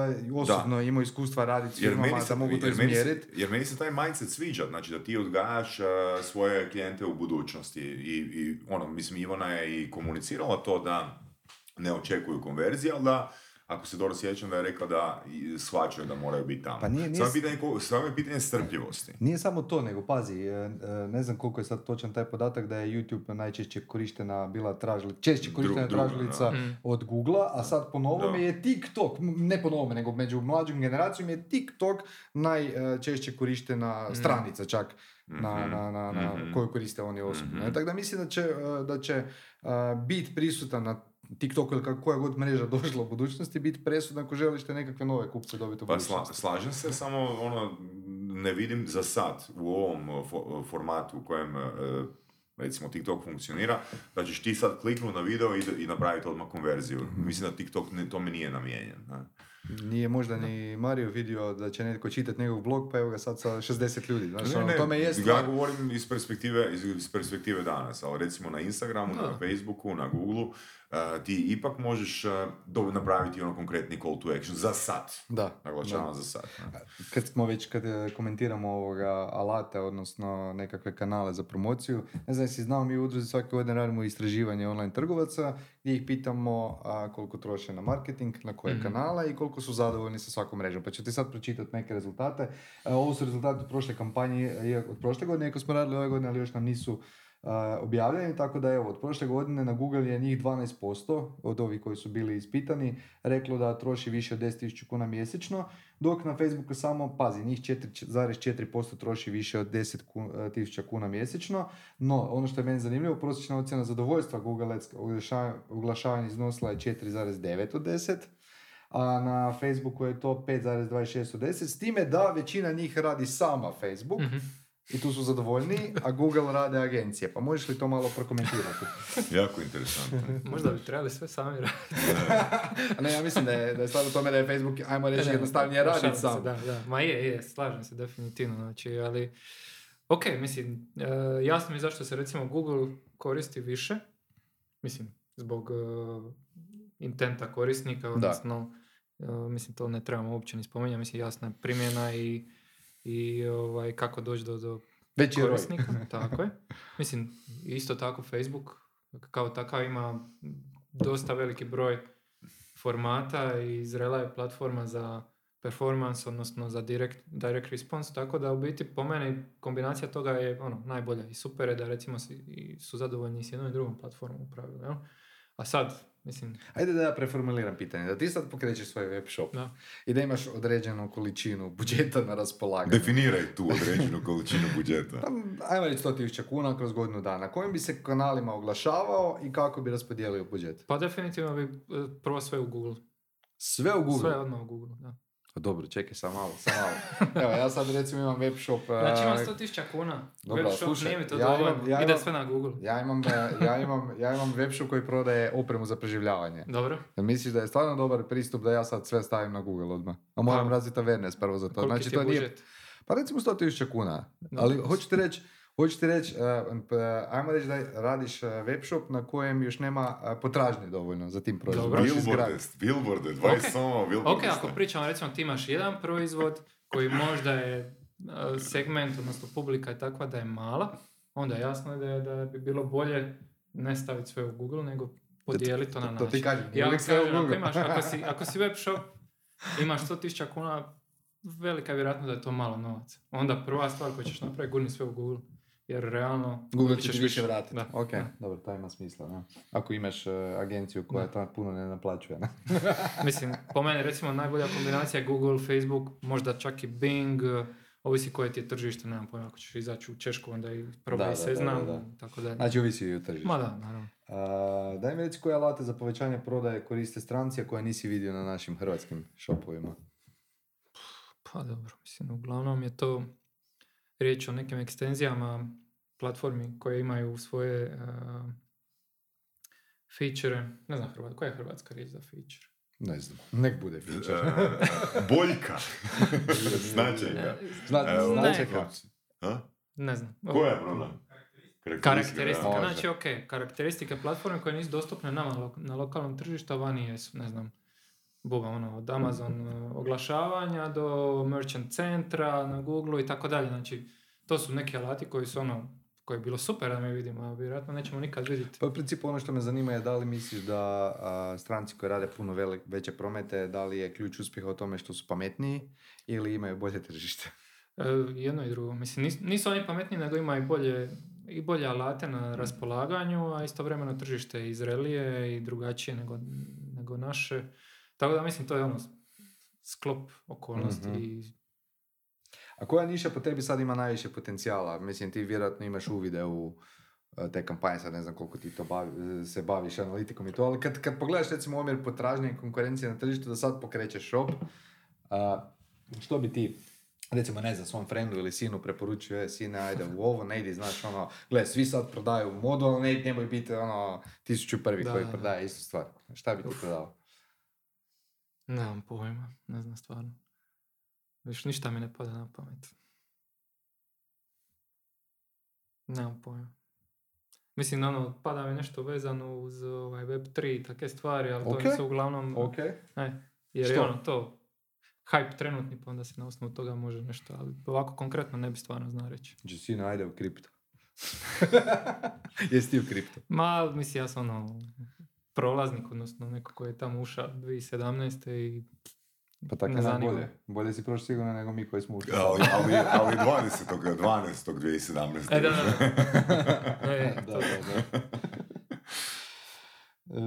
osobno imao iskustva raditi s firmama da mogu to izmjeriti. Jer meni se taj mindset sviđa, znači da ti odgajaš uh, svoje klijente u budućnosti. I, i ono, mislim Ivana je i komunicirala to da ne očekuju konverzije, ali da ako se dobro sjećam da je rekla da shvaćaju da moraju biti tamo. Pa nije, nije... Samo, pitanje, samo je pitanje strpljivosti. Nije samo to, nego pazi, e, e, ne znam koliko je sad točan taj podatak da je YouTube najčešće korištena bila tražilica, češće korištena tražilica mm. od Google, a sad po novome je TikTok, ne po novome, nego među mlađim generacijom je TikTok najčešće korištena mm. stranica čak na, mhm. na, na, na mm koju koriste oni osobno. mm Tako da mislim da će, e, da će biti prisutan na TikTok ili koja god mreža došla u budućnosti biti presudna ako želiš te nekakve nove kupce dobiti u pa slažem se, samo ono, ne vidim za sad u ovom formatu u kojem e, recimo TikTok funkcionira, da ćeš ti sad kliknuti na video i, i napraviti odmah konverziju. Mhm. Mislim da TikTok ne, tome nije namijenjen. Ne? Nije možda ni Mario vidio da će netko čitati njegov blog, pa evo ga sad sa 60 ljudi. Znaš, ne, ono, ne, tome jest... Ja govorim iz perspektive, iz perspektive danas, ali recimo na Instagramu, no. na Facebooku, na Googleu, uh, ti ipak možeš uh, napraviti ono konkretni call to action za sad. Da. Naglačavam za sad. Kad smo već, kad e, komentiramo ovoga alate, odnosno nekakve kanale za promociju, ne znam si znao, mi u udruzi svake godine radimo istraživanje online trgovaca gdje ih pitamo a, koliko troše na marketing, na koje mm kanale i koliko su zadovoljni sa svakom mrežom. Pa ću ti sad pročitati neke rezultate. ovo su rezultati od prošle kampanje, od prošle godine, iako smo radili ove godine, ali još nam nisu objavljeni, tako da evo, od prošle godine na Google je njih 12% od ovih koji su bili ispitani reklo da troši više od 10.000 kuna mjesečno, dok na Facebooku samo, pazi, njih 4,4% troši više od 10.000 kuna mjesečno, no ono što je meni zanimljivo, prosječna ocjena zadovoljstva Google Ads oglašavanja iznosila je 4,9 od 10, a na Facebooku je to 5,26 od 10, s time da većina njih radi sama Facebook, mm i tu su zadovoljni, a Google rade agencije. Pa možeš li to malo prokomentirati? jako interesantno. Možda bi trebali sve sami raditi. ne, ja mislim da je, da je stvar u tome da je Facebook, ajmo reći, jednostavnije raditi sam. Da, da. Ma je, je, slažem se definitivno. Znači, ali Ok, mislim, e, jasno mi zašto se recimo Google koristi više. Mislim, zbog e, intenta korisnika, odnosno, e, mislim, to ne trebamo uopće ni spominjati, mislim, jasna je primjena i, i ovaj, kako doći do, do Veći korisnika. tako je. Mislim, isto tako Facebook kao takav ima dosta veliki broj formata i zrela je platforma za performance, odnosno za direct, direct response, tako da u biti po meni kombinacija toga je ono, najbolja i super je da recimo si, i su zadovoljni s jednom i drugom platformom u pravilu. Jel? A sad, mislim, Ajde da ja preformuliram pitanje. Da ti sad pokrećeš svoj web shop da. i da imaš određenu količinu budžeta na raspolaganju. Definiraj tu određenu količinu budžeta. Pa, Ajmo reći 100.000 kuna kroz godinu dana. Kojim bi se kanalima oglašavao i kako bi raspodijelio budžet? Pa definitivno bi e, prvo sve u Google. Sve u Google. Sve odmah u Google, da. Pa Dobro, čekaj, sam malo, sam malo. Evo, ja sad recimo imam web shop. Znači imam a, 100.000 kuna, Dobro, web shop, slušaj, nije mi to ja dovoljno, ja ide sve na Google. Ja imam, e, ja, imam, ja imam web shop koji prodaje opremu za preživljavanje. Dobro. Jel misliš da je stvarno dobar pristup da ja sad sve stavim na Google odmah? A moram razviti awareness prvo za to. Koliki Znači ti to je nije budžet? Pa recimo 100.000 kuna. Da. Ali hoću ti reći, hoću ti reći, e, p- ajmo reći da radiš e, web shop na kojem još nema potražnje dovoljno za tim proizvodom. Billboarde, billboarde, 20 Ok. samo billboarde. Ok, ako pričamo, recimo ti imaš jedan proizvod koji možda je segment, odnosno publika je takva da je mala, onda jasno je da, je- da bi bilo bolje ne staviti sve u Google, nego podijeliti to na To način. ti kažem, Ja kažem, ako, imaš, ako, si, ako si web shop, imaš 100.000 kuna, velika je vjerojatnost da je to malo novaca. Onda prva stvar koju ćeš napraviti, gurni sve u Google. Jer realno... Google će ćeš ti više vratiti. Da. Ok, da. dobro, to ima smisla. Da. Ako imaš e, agenciju koja Da. to puno ne naplaćuje. Ne? Mislim, po meni recimo najbolja kombinacija je Google, Facebook, možda čak i Bing, eh, ovisi koje ti je tržište, nemam pojma, ako ćeš izaći u Češku, onda i probaj da, i da, seznam, da, da. tako da. Znači ovisi i o tržištu. Ma da, naravno. A, daj mi reći koje alate za povećanje prodaje koriste stranci, a koje nisi vidio na našim hrvatskim shopovima. Pa dobro, mislim, uglavnom je to riječ o nekim ekstenzijama platformi koje imaju svoje uh, feature, ne znam Hrvat, koja je hrvatska riječ za feature? Ne znam, nek bude feature. E, Boljka. Značajka. Zna, Evo, značajka. Ne znam. Koja je problem? Karakteristika, znači ok, karakteristike platforme koje nisu dostupne nama lo- na lokalnom tržištu, a vani jesu, ne znam, buba ono, od Amazon e, oglašavanja do merchant centra na Google i tako dalje, znači to su neki alati koji su ono, koji je bilo super da mi vidimo, a vjerojatno nećemo nikad vidjeti. Pa u principu ono što me zanima je da li misliš da a, stranci koji rade puno veli- veće promete, da li je ključ uspjeha u tome što su pametniji ili imaju bolje tržište? E, jedno i drugo, mislim, nis- nisu oni pametniji, nego ima i bolje, i bolje alate na raspolaganju, a istovremeno tržište je izrelije i drugačije nego, nego naše. Tako da mislim, to je ono sklop okolnosti Mhm. i A koja niša po tebi sad ima najviše potencijala? Mislim, ti vjerojatno imaš uvide u e, te kampanje, sad ne znam koliko ti to bavi, se baviš analitikom i to, ali kad, kad pogledaš recimo omjer potražnje i konkurencije na tržištu, da sad pokrećeš shop, a, što bi ti recimo ne znam, svom friendu ili sinu preporučio, je sine, ajde u ovo, ne idi, znaš, ono, gle, svi sad prodaju modu, ali ne, nemoj biti, ono, tisuću prvi Da, koji da, da. prodaje istu stvar. Šta bi ti prodao? Nemam pojma, ne znam stvarno. Viš ništa mi ne pada na pamet. Nemam pojma. Mislim, ono, pada mi nešto vezano uz ovaj Web3 i takve stvari, ali Ok. to nisu uglavnom... Ok. Ne, jer je Što? ono to hype trenutni, pa onda se na osnovu toga može nešto, ali ovako konkretno ne bi stvarno znao reći. Znači, sine, ajde u kripto. Jesi ti u kripto? Ma, mislim, ja sam ono prolaznik, odnosno neko koji je tamo ušao 2017. i Pa tako Ne je zanima. najbolje. Bolje si prošao sigurno nego mi koji smo ušli. Ali, ali, ali 20. 12. 2017. E, da, da, da. E, da, to- da, da. E,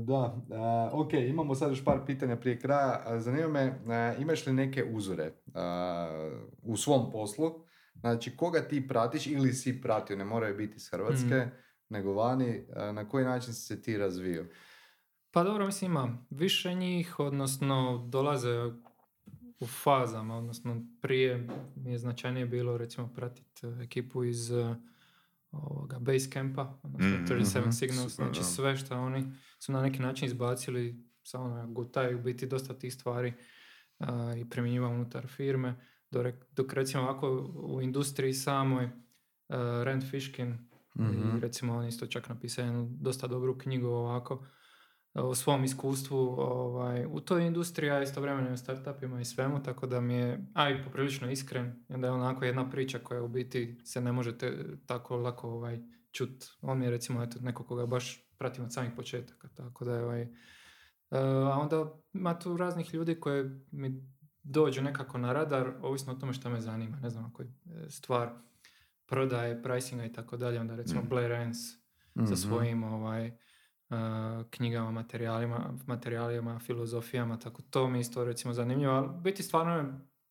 da, a, ok, imamo sad još par pitanja prije kraja. Zanima me, a, imaš li neke uzore a, u svom poslu? Znači, koga ti pratiš ili si pratio, ne moraju biti iz Hrvatske, Mhm. Nego vani, na koji način si se ti razvio? Pa dobro, mislim ima više njih, odnosno dolaze u fazama, odnosno prije mi je značajnije bilo recimo pratiti ekipu iz eh, ovoga Basecampa, odnosno Mhm, 37 mhm, Signals, super, znači da. sve što oni su na neki način izbacili, samo na gutaju u biti dosta tih stvari a, i primjenjivao unutar firme. dok, recimo ovako u industriji samoj uh, Rand Fishkin mm recimo on isto čak napisao jednu dosta dobru knjigu ovako o svom iskustvu ovaj, u toj industriji, a istovremeno i u startupima i svemu, tako da mi je, a i poprilično iskren, i onda je onako jedna priča koja u biti se ne možete tako lako ovaj, čut. On mi je recimo eto, neko koga baš pratim od samih početaka, tako da je ovaj, e, a onda ima tu raznih ljudi koje mi dođu nekako na radar, ovisno o tome što me zanima, ne znam ako je e, stvar prodaje, pricinga i tako dalje, onda recimo mm. Blair Enns sa mhm. svojim ovaj, knjigama, materijalima, materijalima, filozofijama, tako to mi isto recimo zanimljivo, ali biti stvarno je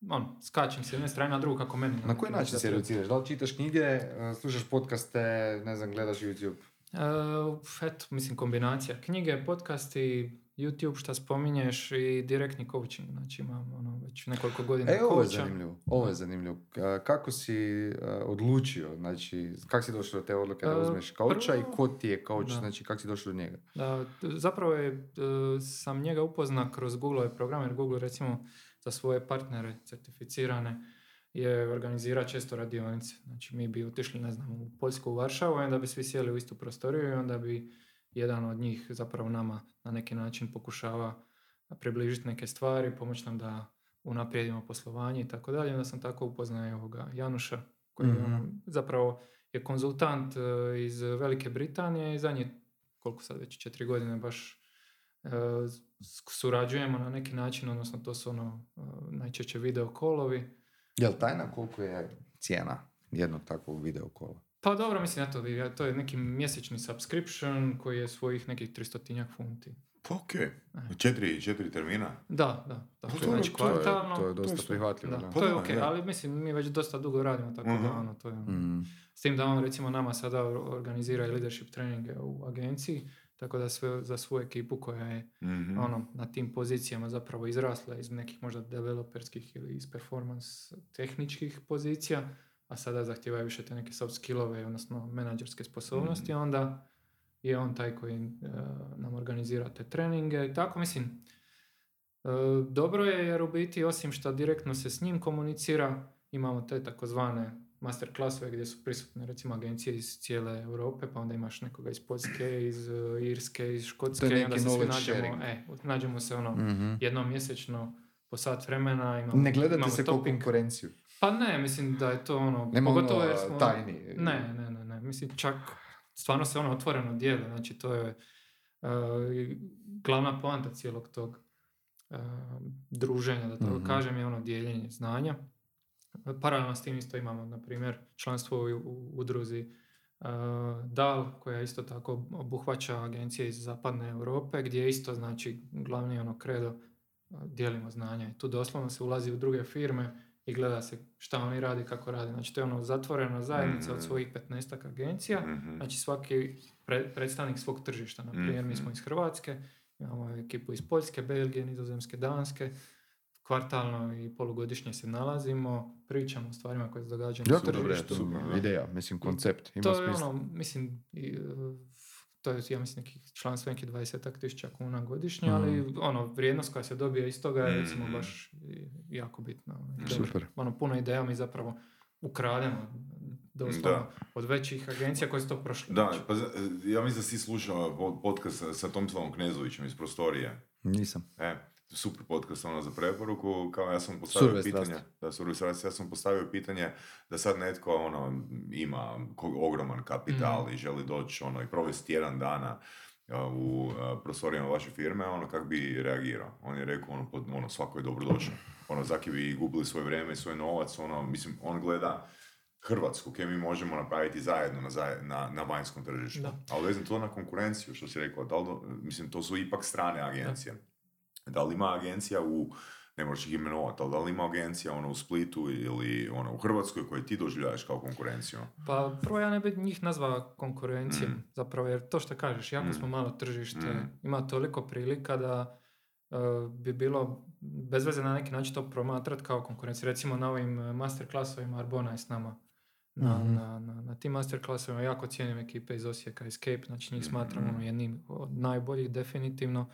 on, skačem s jedne strane na drugu kako meni. Na koji način se educiraš? Da li čitaš knjige, slušaš podcaste, ne znam, gledaš YouTube? Uh, eto, mislim kombinacija. Knjige, podcasti, YouTube šta spominješ i direktni coaching, znači imam ono već nekoliko godina E, ovo je zanimljivo, ovo je zanimljivo. Kako si odlučio, znači kako si došao do te odluke da uzmeš coacha i ko ti je coach, znači kako si došao do njega? Da, zapravo je, e, sam njega upozna kroz Google programe, jer Google recimo za svoje partnere certificirane je organizira često radionice. Znači mi bi otišli, ne znam, u Poljsku, u Varšavu, onda bi svi sjeli u istu prostoriju i onda bi jedan od njih zapravo nama na neki način pokušava približiti neke stvari, pomoći nam da unaprijedimo poslovanje i tako dalje. Onda sam tako upoznao ovoga Januša koji mm zapravo je konzultant e, iz Velike Britanije i zadnje koliko sad već četiri godine baš e, surađujemo na neki način, odnosno to su ono e, najčešće video kolovi. Jel tajna koliko je cijena jednog takvog video kola? Pa dobro, mislim, to, to je neki mjesečni subscription koji je svojih nekih 300 funti. Pa ok, četiri, četiri termina? Da, da. da. To, znači, kvartalno. To je, to je dosta prihvatljivo. Da, to je ok, ali mislim, mi već dosta dugo radimo, tako uh-huh. da mhm. ono, to je... Mm. S tim da on recimo nama sada organizira i leadership treninge u agenciji, tako da sve za svoju ekipu koja je mm-hmm. ono, na tim pozicijama zapravo izrasla iz nekih možda developerskih ili iz performance tehničkih pozicija, a sada zahtijevaju više te neke soft skillove, odnosno menadžerske sposobnosti, mm onda je on taj koji uh, nam organizira te treninge i tako, mislim, uh, dobro je jer u biti osim što direktno se s njim komunicira, imamo te takozvane master klasove gdje su prisutne recimo agencije iz cijele Europe, pa onda imaš nekoga iz Poljske, iz uh, Irske, iz Škotske, i onda se svi nađemo, e, nađemo se ono mm jednom mjesečno po sat vremena. Imamo, ne gledate se kao konkurenciju. Pa ne, mislim da je to ono... Nema pogotovo ono jer smo, tajni. Ne, ne, ne, ne. Mislim čak stvarno se ono otvoreno dijeli. Znači to je uh, glavna poanta cijelog tog uh, druženja, da tako mm kažem, je ono dijeljenje znanja. Paralelno s tim isto imamo, na primjer, članstvo u, u udruzi uh, DAL, koja isto tako obuhvaća agencije iz zapadne Europe, gdje isto znači glavni ono kredo dijelimo znanja. I tu doslovno se ulazi u druge firme i gleda se šta oni radi, kako radi. Znači to je ono zatvorena zajednica od mhm. svojih 15 agencija, mm znači svaki predstavnik svog tržišta. Na primjer, mi smo mhm. iz Hrvatske, imamo ekipu iz Poljske, Belgije, Nizozemske, Danske, kvartalno i polugodišnje se nalazimo, pričamo o stvarima koje se događaju na tržištu. ideja, mislim, koncept. Ima to je ono, mislim, to je, ja mislim, neki članstvo neki 20 tisuća kuna godišnje, ali mm. ono, vrijednost koja se dobije iz toga je recimo mm. baš jako bitna. Ono, Super. Ono, puno ideja mi zapravo ukrademo dosta od većih agencija koje su to prošle. Da, pa ja mislim da si slušao podcast sa, sa Tomislavom Knezovićem iz prostorije. Nisam. E, super podcast ono za preporuku, kao ja sam postavio Surve pitanje, da su ja sam postavio pitanje da sad netko ono ima ogroman kapital mm. i želi doći ono i provesti jedan dana u prostorijama vaše firme, ono kak bi reagirao. On je rekao ono, pod, ono svako je dobrodošao. Ono, zaki bi gubili svoje vrijeme i svoj novac, ono, mislim, on gleda Hrvatsku, koje mi možemo napraviti zajedno na, na, na vanjskom tržištu. Da. Ali vezam to na konkurenciju, što si rekao, da li, mislim, to su ipak strane agencije. Da li ima agencija u, ne možeš ih imenovati, ali da li ima agencija ono, u Splitu ili ono, u Hrvatskoj koje ti doživljavaš kao konkurenciju? Pa prvo ja ne bih njih nazvao konkurencijom, mm. zapravo jer to što kažeš, jako mm. smo malo tržište, mm. ima toliko prilika da uh, bi bilo bez veze na neki način to promatrati kao konkurenciju. Recimo na ovim e, masterclassovima Arbona je s nama. Na, mm na, na, na, tim masterclassovima jako cijenim ekipe iz Osijeka, Escape, znači njih smatram mm jednim od najboljih definitivno.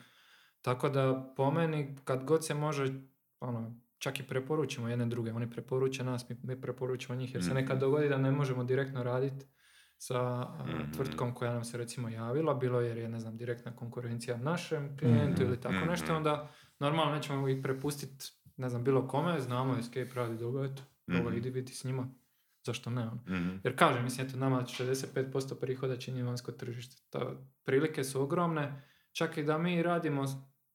Tako da po meni kad god se može ono, čak i preporučimo jedne druge. Oni preporuče nas, mi, mi preporučimo njih, jer se Mhm. nekad dogodi da ne možemo direktno raditi sa a, Mhm. tvrtkom koja nam se recimo javila, bilo jer je, ne znam, direktna konkurencija našem klijentu Mhm. ili tako Mhm. nešto, onda normalno nećemo ih prepustiti, ne znam, bilo kome, znamo Escape radi dugo, eto, ovo Mhm. idi vidi s njima, zašto ne, ono. Mhm. Jer kažem, mislim, eto, nama 65% prihoda čini vanjsko tržište. Ta, prilike su ogromne, čak i da mi radimo,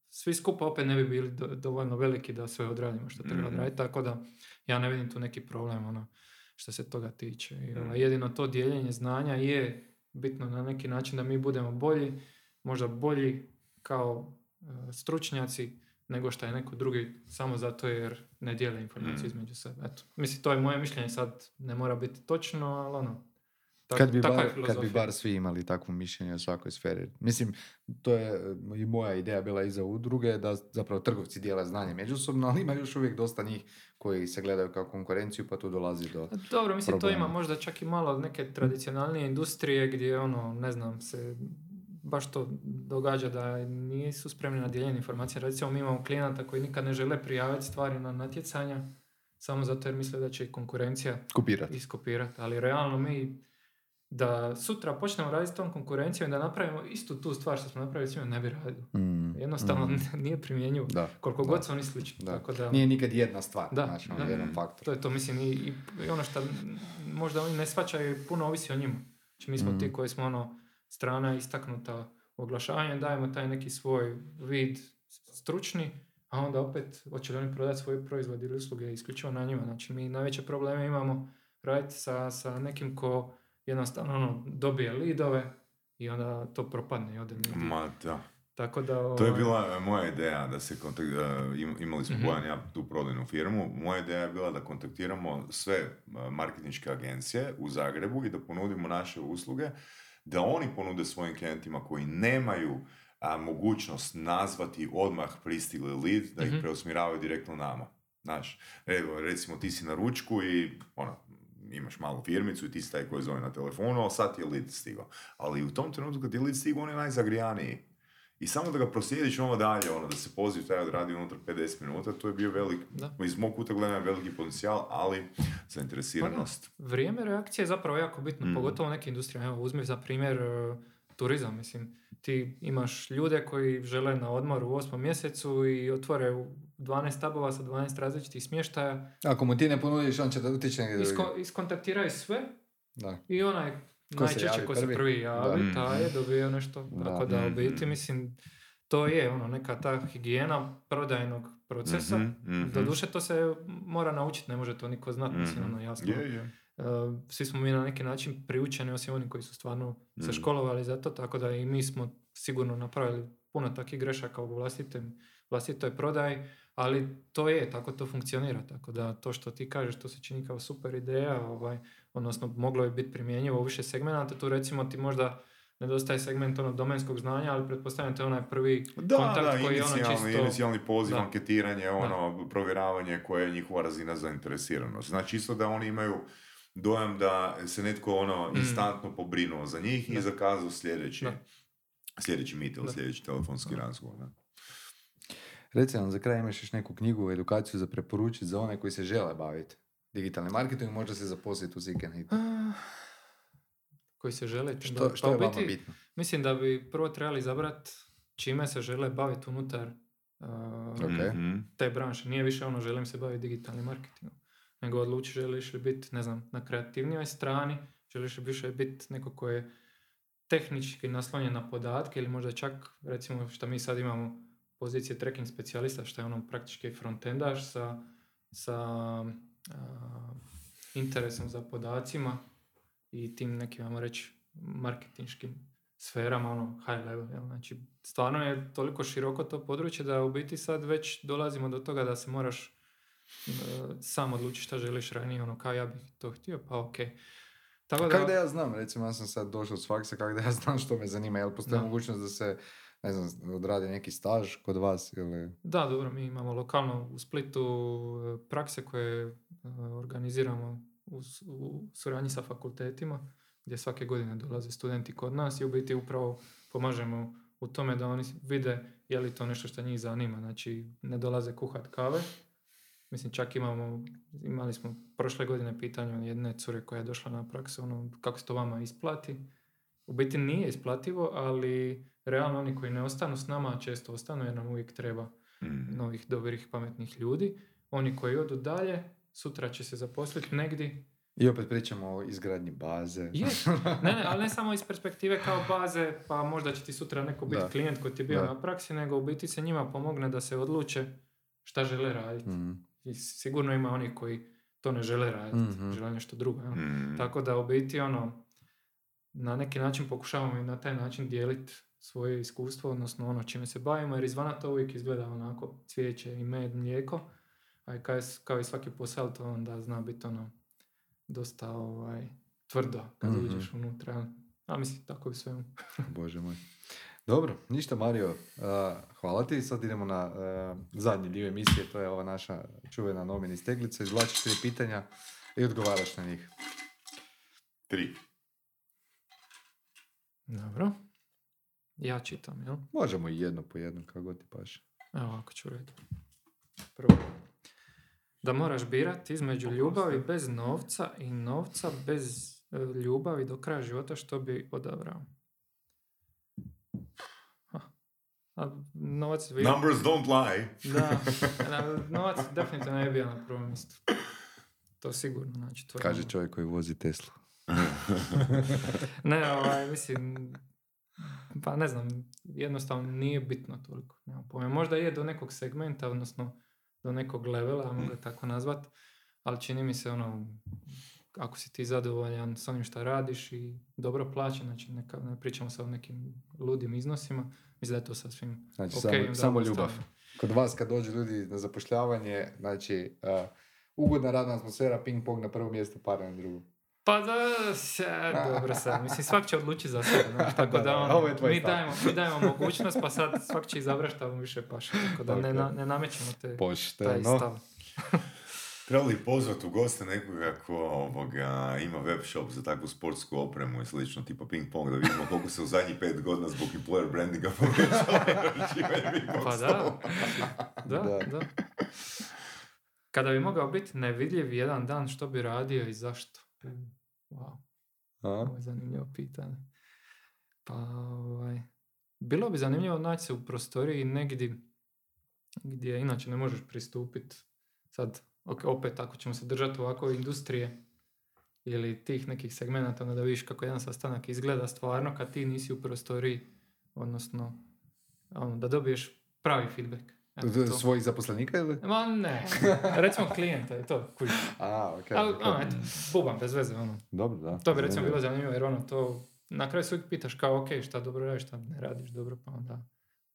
svi skupa opet ne bi bili do- dovoljno veliki da sve odradimo što treba Mhm. odraditi, tako da ja ne vidim tu neki problem, ono, što se toga tiče. I, ovaj, jedino to dijeljenje znanja je bitno na neki način da mi budemo bolji, možda bolji kao e, stručnjaci nego što je neko drugi samo zato jer ne dijele informacije Mhm. između sebe. Eto, mislim, to je moje mišljenje, sad ne mora biti točno, ali ono, tak- kad, bi bar, kad bi bar svi imali takvo mišljenje o svakoj sferi. Mislim, to je i moja ideja bila iza udruge, da zapravo trgovci dijele znanje međusobno, ali ima još uvijek dosta njih koji se gledaju kao konkurenciju, pa tu dolazi do... Dobro, mislim, to ima problema. možda čak i malo neke tradicionalnije industrije gdje, ono, ne znam, se baš to događa da nisu spremni na dijeljenje informacija. Recimo, mi imamo klijenata koji nikad ne žele prijaviti stvari na natjecanja, samo zato jer misle da će konkurencija Kopirati. iskopirati. Ali realno mi da sutra počnemo raditi s tom konkurencijom i da napravimo istu tu stvar što smo napravili s njima, ne bi radili. Mm, Jednostavno mm, nije primjenjivo. da. Koliko da. god su oni slični. Da. Tako da, Nije nikad jedna stvar, Da, znači, ono, da. jedan faktor. to je to, mislim, i, i, i ono što možda oni ne shvaćaju, puno ovisi o njima. Znači, mi smo Mm. ti koji smo ono, strana istaknuta u oglašavanju, dajemo taj neki svoj vid stručni, a onda opet hoće li oni prodati svoj proizvod ili usluge isključivo na njima. Znači, mi najveće probleme imamo raditi sa, sa nekim ko jednostavno ono, dobije lidove i onda to propadne i ode. Ma da. Tako da... To je ovaj, bila e, moja ideja da se kontakt, e, im- imali smo Mhm. I ja tu prodajnu firmu. Moja ideja je bila da kontaktiramo sve e, marketinške agencije u Zagrebu i da ponudimo naše usluge, da oni ponude svojim klijentima koji nemaju a, mogućnost nazvati odmah pristigli lead, da ih Mhm. preusmjeravaju direktno nama. Znaš, evo, recimo ti si na ručku i ono, imaš malu firmicu i ti si taj koji zove na telefonu, ali sad ti je lead stigao. Ali u tom trenutku kad ti je lead stigao, on je najzagrijaniji. I samo da ga proslijediš ovo dalje, ono, da se poziv taj odradi unutar 50 minuta, to je bio velik, Da. iz mog kuta gledanja veliki potencijal, ali zainteresiranost. Vrijeme reakcije je zapravo jako bitno, Mm. pogotovo u nekim industrijama. Evo, uzmi za primjer e, turizam, mislim. Ti imaš ljude koji žele na odmor u osmom mjesecu i otvore 12 tabova sa 12 različitih smještaja. Ako mu ti ne ponudiš, on će da utiče negdje. Isko, iskontaktiraju sve Da. i onaj Ko najčešće ko se prvi? javi, Da. taj je dobio nešto. Da. Tako da u Mhm. biti, mislim, to je ono neka ta higijena prodajnog procesa. Mhm, mhm. Doduše to se mora naučiti, ne može to niko znati, mislim, Mhm. ono jasno. Je, je. Uh, svi smo mi na neki način priučeni, osim oni koji su stvarno se Mm. školovali za to, tako da i mi smo sigurno napravili puno takvih grešaka u vlastitem, vlastitoj prodaji, ali to je, tako to funkcionira, tako da to što ti kažeš, to se čini kao super ideja, ovaj, odnosno moglo je biti primjenjivo u više segmenata, tu recimo ti možda nedostaje segment ono domenskog znanja, ali pretpostavljam te onaj prvi Da, kontakt da, koji je ono čisto... inicijalni poziv, Da. anketiranje, ono, provjeravanje koja je njihova razina zainteresiranosti. Znači isto da oni imaju dojam da se netko ono Mm. instantno pobrinuo za njih i Da. zakazao sljedeći, Da. sljedeći meet ili Da. sljedeći telefonski razgovor. Da. Reci nam, za kraj imaš još neku knjigu, edukaciju za preporučiti za one koji se žele baviti digitalnim marketingom, možda se zaposliti u Seek koji se žele... Što, pa što u je vama biti- bitno? Mislim da bi prvo trebali izabrati čime se žele baviti unutar uh, Ok. Mhm. te branše. Nije više ono želim se baviti digitalnim marketingom. Nego odluči želiš li biti, ne znam, na kreativnijoj strani, želiš li više biti neko ko je tehnički naslonjen na podatke ili možda čak, recimo što mi sad imamo pozicije tracking specijalista, što je ono praktički frontendaš sa, sa a, interesom za podacima i tim nekim, ajmo reći, marketinškim sferama, ono, high level. Jel? Znači, stvarno je toliko široko to područje da u biti sad već dolazimo do toga da se moraš e, sam odlučiti šta želiš ranije, ono, kao ja bih to htio, pa ok. Tako da, Kako da ja znam, recimo ja sam sad došao s faksa, kako da ja znam što me zanima, jel postoji mogućnost da se, ne znam, odradi neki staž kod vas ili... Da, dobro, mi imamo lokalno u Splitu e, prakse koje e, organiziramo u, u suradnji sa fakultetima, gdje svake godine dolaze studenti kod nas i u biti upravo pomažemo u tome da oni vide je li to nešto što njih zanima. Znači, ne dolaze kuhat kave, Mislim, čak imamo, imali smo prošle godine pitanje jedne cure koja je došla na praksu, ono, kako se to vama isplati. U biti nije isplativo, ali realno oni koji ne ostanu s nama često ostanu jer nam uvijek treba Mm. novih, dobrih, pametnih ljudi. Oni koji odu dalje, sutra će se zaposliti negdje. I opet pričamo o izgradnji baze. Je, ne, ne, ali ne samo iz perspektive kao baze, pa možda će ti sutra neko biti Da. klijent koji ti je bio Da. na praksi, nego u biti se njima pomogne da se odluče šta žele raditi. Mhm. I sigurno ima oni koji to ne žele raditi, Mhm. žele nešto drugo. Mm. Tako da u biti ono, na neki način pokušavamo i na taj način dijeliti svoje iskustvo, odnosno ono čime se bavimo, jer izvana to uvijek izgleda onako cvijeće i med, mlijeko, a i kao, i s- kao i svaki posao to onda zna biti ono dosta ovaj, tvrdo kad Mhm. uđeš unutra. A mislim, tako i sve. Bože moj. Dobro, ništa Mario, a, hvala ti. Sad idemo na a, zadnji dio emisije, to je ova naša čuvena nomini steglica. Izvlačiš tri pitanja i odgovaraš na njih. Tri. Dobro. Ja čitam, jel? Možemo i jedno po jedno, kako god ti paše. Evo ovako ću reći. Prvo. Da moraš birati između ljubavi bez novca i novca bez e, ljubavi do kraja života, što bi odabrao? A, novac bi... Numbers don't lie. Da, da, novac definitivno ne bi bio na prvom mjestu. To sigurno, znači to je Kaže ono- čovjek koji vozi Teslu. Ne, ovaj, mislim, pa ne znam, jednostavno nije bitno toliko. Nemam pojma. Možda je do nekog segmenta, odnosno do nekog levela, ajmo ga tako nazvat, ali čini mi se ono, ako si ti zadovoljan s onim što radiš i dobro plaćen, znači neka, ne pričamo sa o nekim ludim iznosima, mislim da je to sasvim Znači, ok, samo, samo ljubav. Kod vas kad dođu ljudi na zapošljavanje, znači, a, ugodna radna atmosfera, ping pong na prvom mjestu, pare na drugom. Pa da, se, dobro sad, mislim svak će odlučiti za sebe, znaš, tako Da, da, da, tvoj mi, dajemo, mi dajemo mogućnost, pa sad svak će izabrati šta mu više paše, tako da ne, ne namećemo te, taj Pošteno. stav. Trebali pozvati u goste nekoga ko ovoga, ima web shop za takvu sportsku opremu i slično, tipa ping pong, da vidimo koliko se u zadnjih pet godina zbog employer brandinga pong Pa da, da, Da. da. Kada bi mogao biti nevidljiv jedan dan, što bi radio i zašto? Wow, A? ovo je zanimljivo pitanje. Pa, ovaj, bilo bi zanimljivo naći se u prostoriji negdje gdje inače ne možeš pristupiti. Sad, ok, opet ako ćemo se držati ovako industrije ili tih nekih segmenata, onda da vidiš kako jedan sastanak izgleda stvarno kad ti nisi u prostoriji, odnosno ono, da dobiješ pravi feedback. Eto. Svojih zaposlenika ili? Ma ne, recimo klijenta je to, kužiš. A, ok. Ali, ok. ono, eto, bubam, bez veze, ono. Dobro, da. To bi recimo Zanimljivo. bilo zanimljivo jer ono to, na kraju se uvijek pitaš kao ok, šta dobro radiš, šta ne radiš dobro, pa onda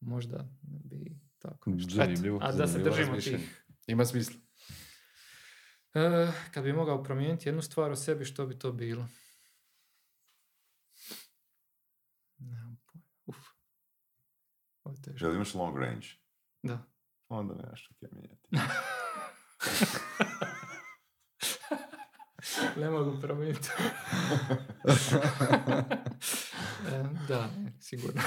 možda bi tako nešto. Eto, Zanimljivo. a da se zanimljivo držimo tih. Ima smisla. E, kad bi mogao promijeniti jednu stvar o sebi, što bi to bilo? Nemam pojma. Uf. Ovo je teško. Jel imaš long range? Da. Onda nemaš što je mijenjati. Ne mogu promijeniti. E, da, sigurno.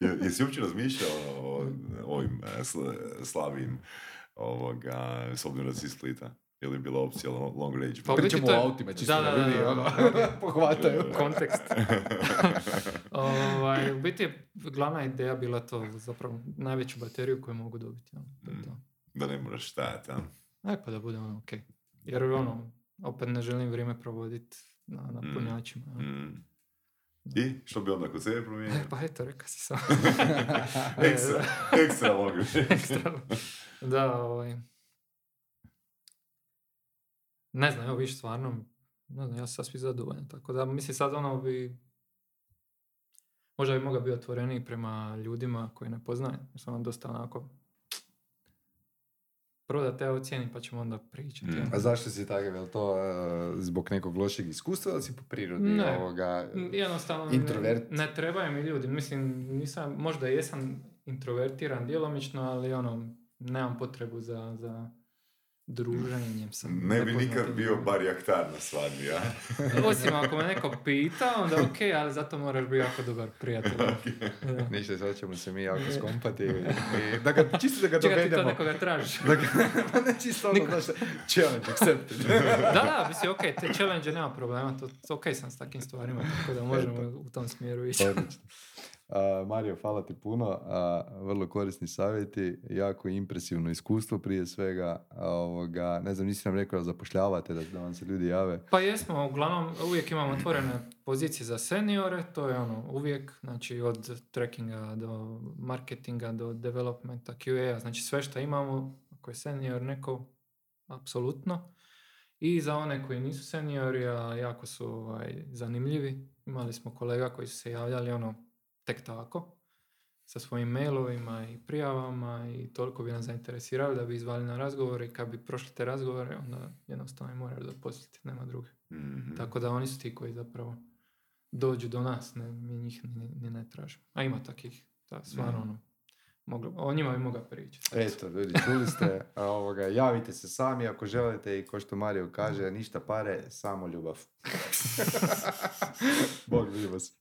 Je- Jesi uopće razmišljao o ovim e, sl- slabijim ovoga, s obzirom da si Splita? Je li bila opcija lo- long range? Pa u biti Pričamo o autima, čisto da, da, da, da, ono, pohvataju. Kontekst. ovaj, u biti je glavna ideja bila to, zapravo najveću bateriju koju mogu dobiti. ono, to je to. da ne moraš stajati, a? Aj pa da bude ono ok. Jer ono, opet ne želim vrijeme provoditi na, na Mm. punjačima. Mm. I što bi onda kod sebe promijenio? E, pa eto, rekao si sam. ekstra, ekstra range. Ekstra. Da, ovaj... Ne znam, evo viš stvarno, ne znam, ja sam sasvim zadovoljan, tako da mislim sad ono bi, možda bi mogao biti otvoreniji prema ljudima koji ne poznajem, jer sam ono dosta onako, prvo da te ocjeni pa ćemo onda pričati. Mm. A zašto si takav? Je li to e, zbog nekog lošeg iskustva ili si po prirodi Ne. ovoga... Jednostavno Introvert. ne, ne trebaju mi ljudi, mislim, nisam, možda jesam introvertiran djelomično, ali ono, nemam potrebu za, za druženjem sam. Ne bi nikad bio barjaktar na svadbi, ja? Osim ako me neko pita, onda ok, ali zato moraš biti jako dobar prijatelj. Okay. Ništa, sad ćemo se mi jako skompati. I, da ga, čisto da ga Čekaj, dovedemo. Čekaj, ti to nekoga tražiš. Da ga, ne čisto ono, znaš, challenge accepted. da, da, misli, ok, te challenge nema problema, to, ok sam s takim stvarima, tako da možemo Eto. u tom smjeru ići. Uh, Mario, hvala ti puno. Uh, vrlo korisni savjeti, jako impresivno iskustvo prije svega. Uh, ovoga, ne znam, nisi nam rekao da zapošljavate, da, da vam se ljudi jave. Pa jesmo, uglavnom uvijek imamo otvorene pozicije za seniore, to je ono uvijek, znači od trackinga do marketinga do developmenta, QA, znači sve što imamo, ako je senior neko, apsolutno. I za one koji nisu seniori, a jako su ovaj, zanimljivi, imali smo kolega koji su se javljali ono tek tako, sa svojim mailovima i prijavama i toliko bi nas zainteresirali da bi izvali na razgovor i kad bi prošli te razgovore, onda jednostavno moraš zaposliti, nema druge. mm Tako da oni su ti koji zapravo dođu do nas, ne, mi njih ni, ne tražimo. A ima takih, da, stvarno ono, moglo, o njima bi mogao pričati. Eto, ljudi, čuli ste, ovoga, javite se sami ako želite i ko što Mario kaže, ništa pare, samo ljubav. Bog vas.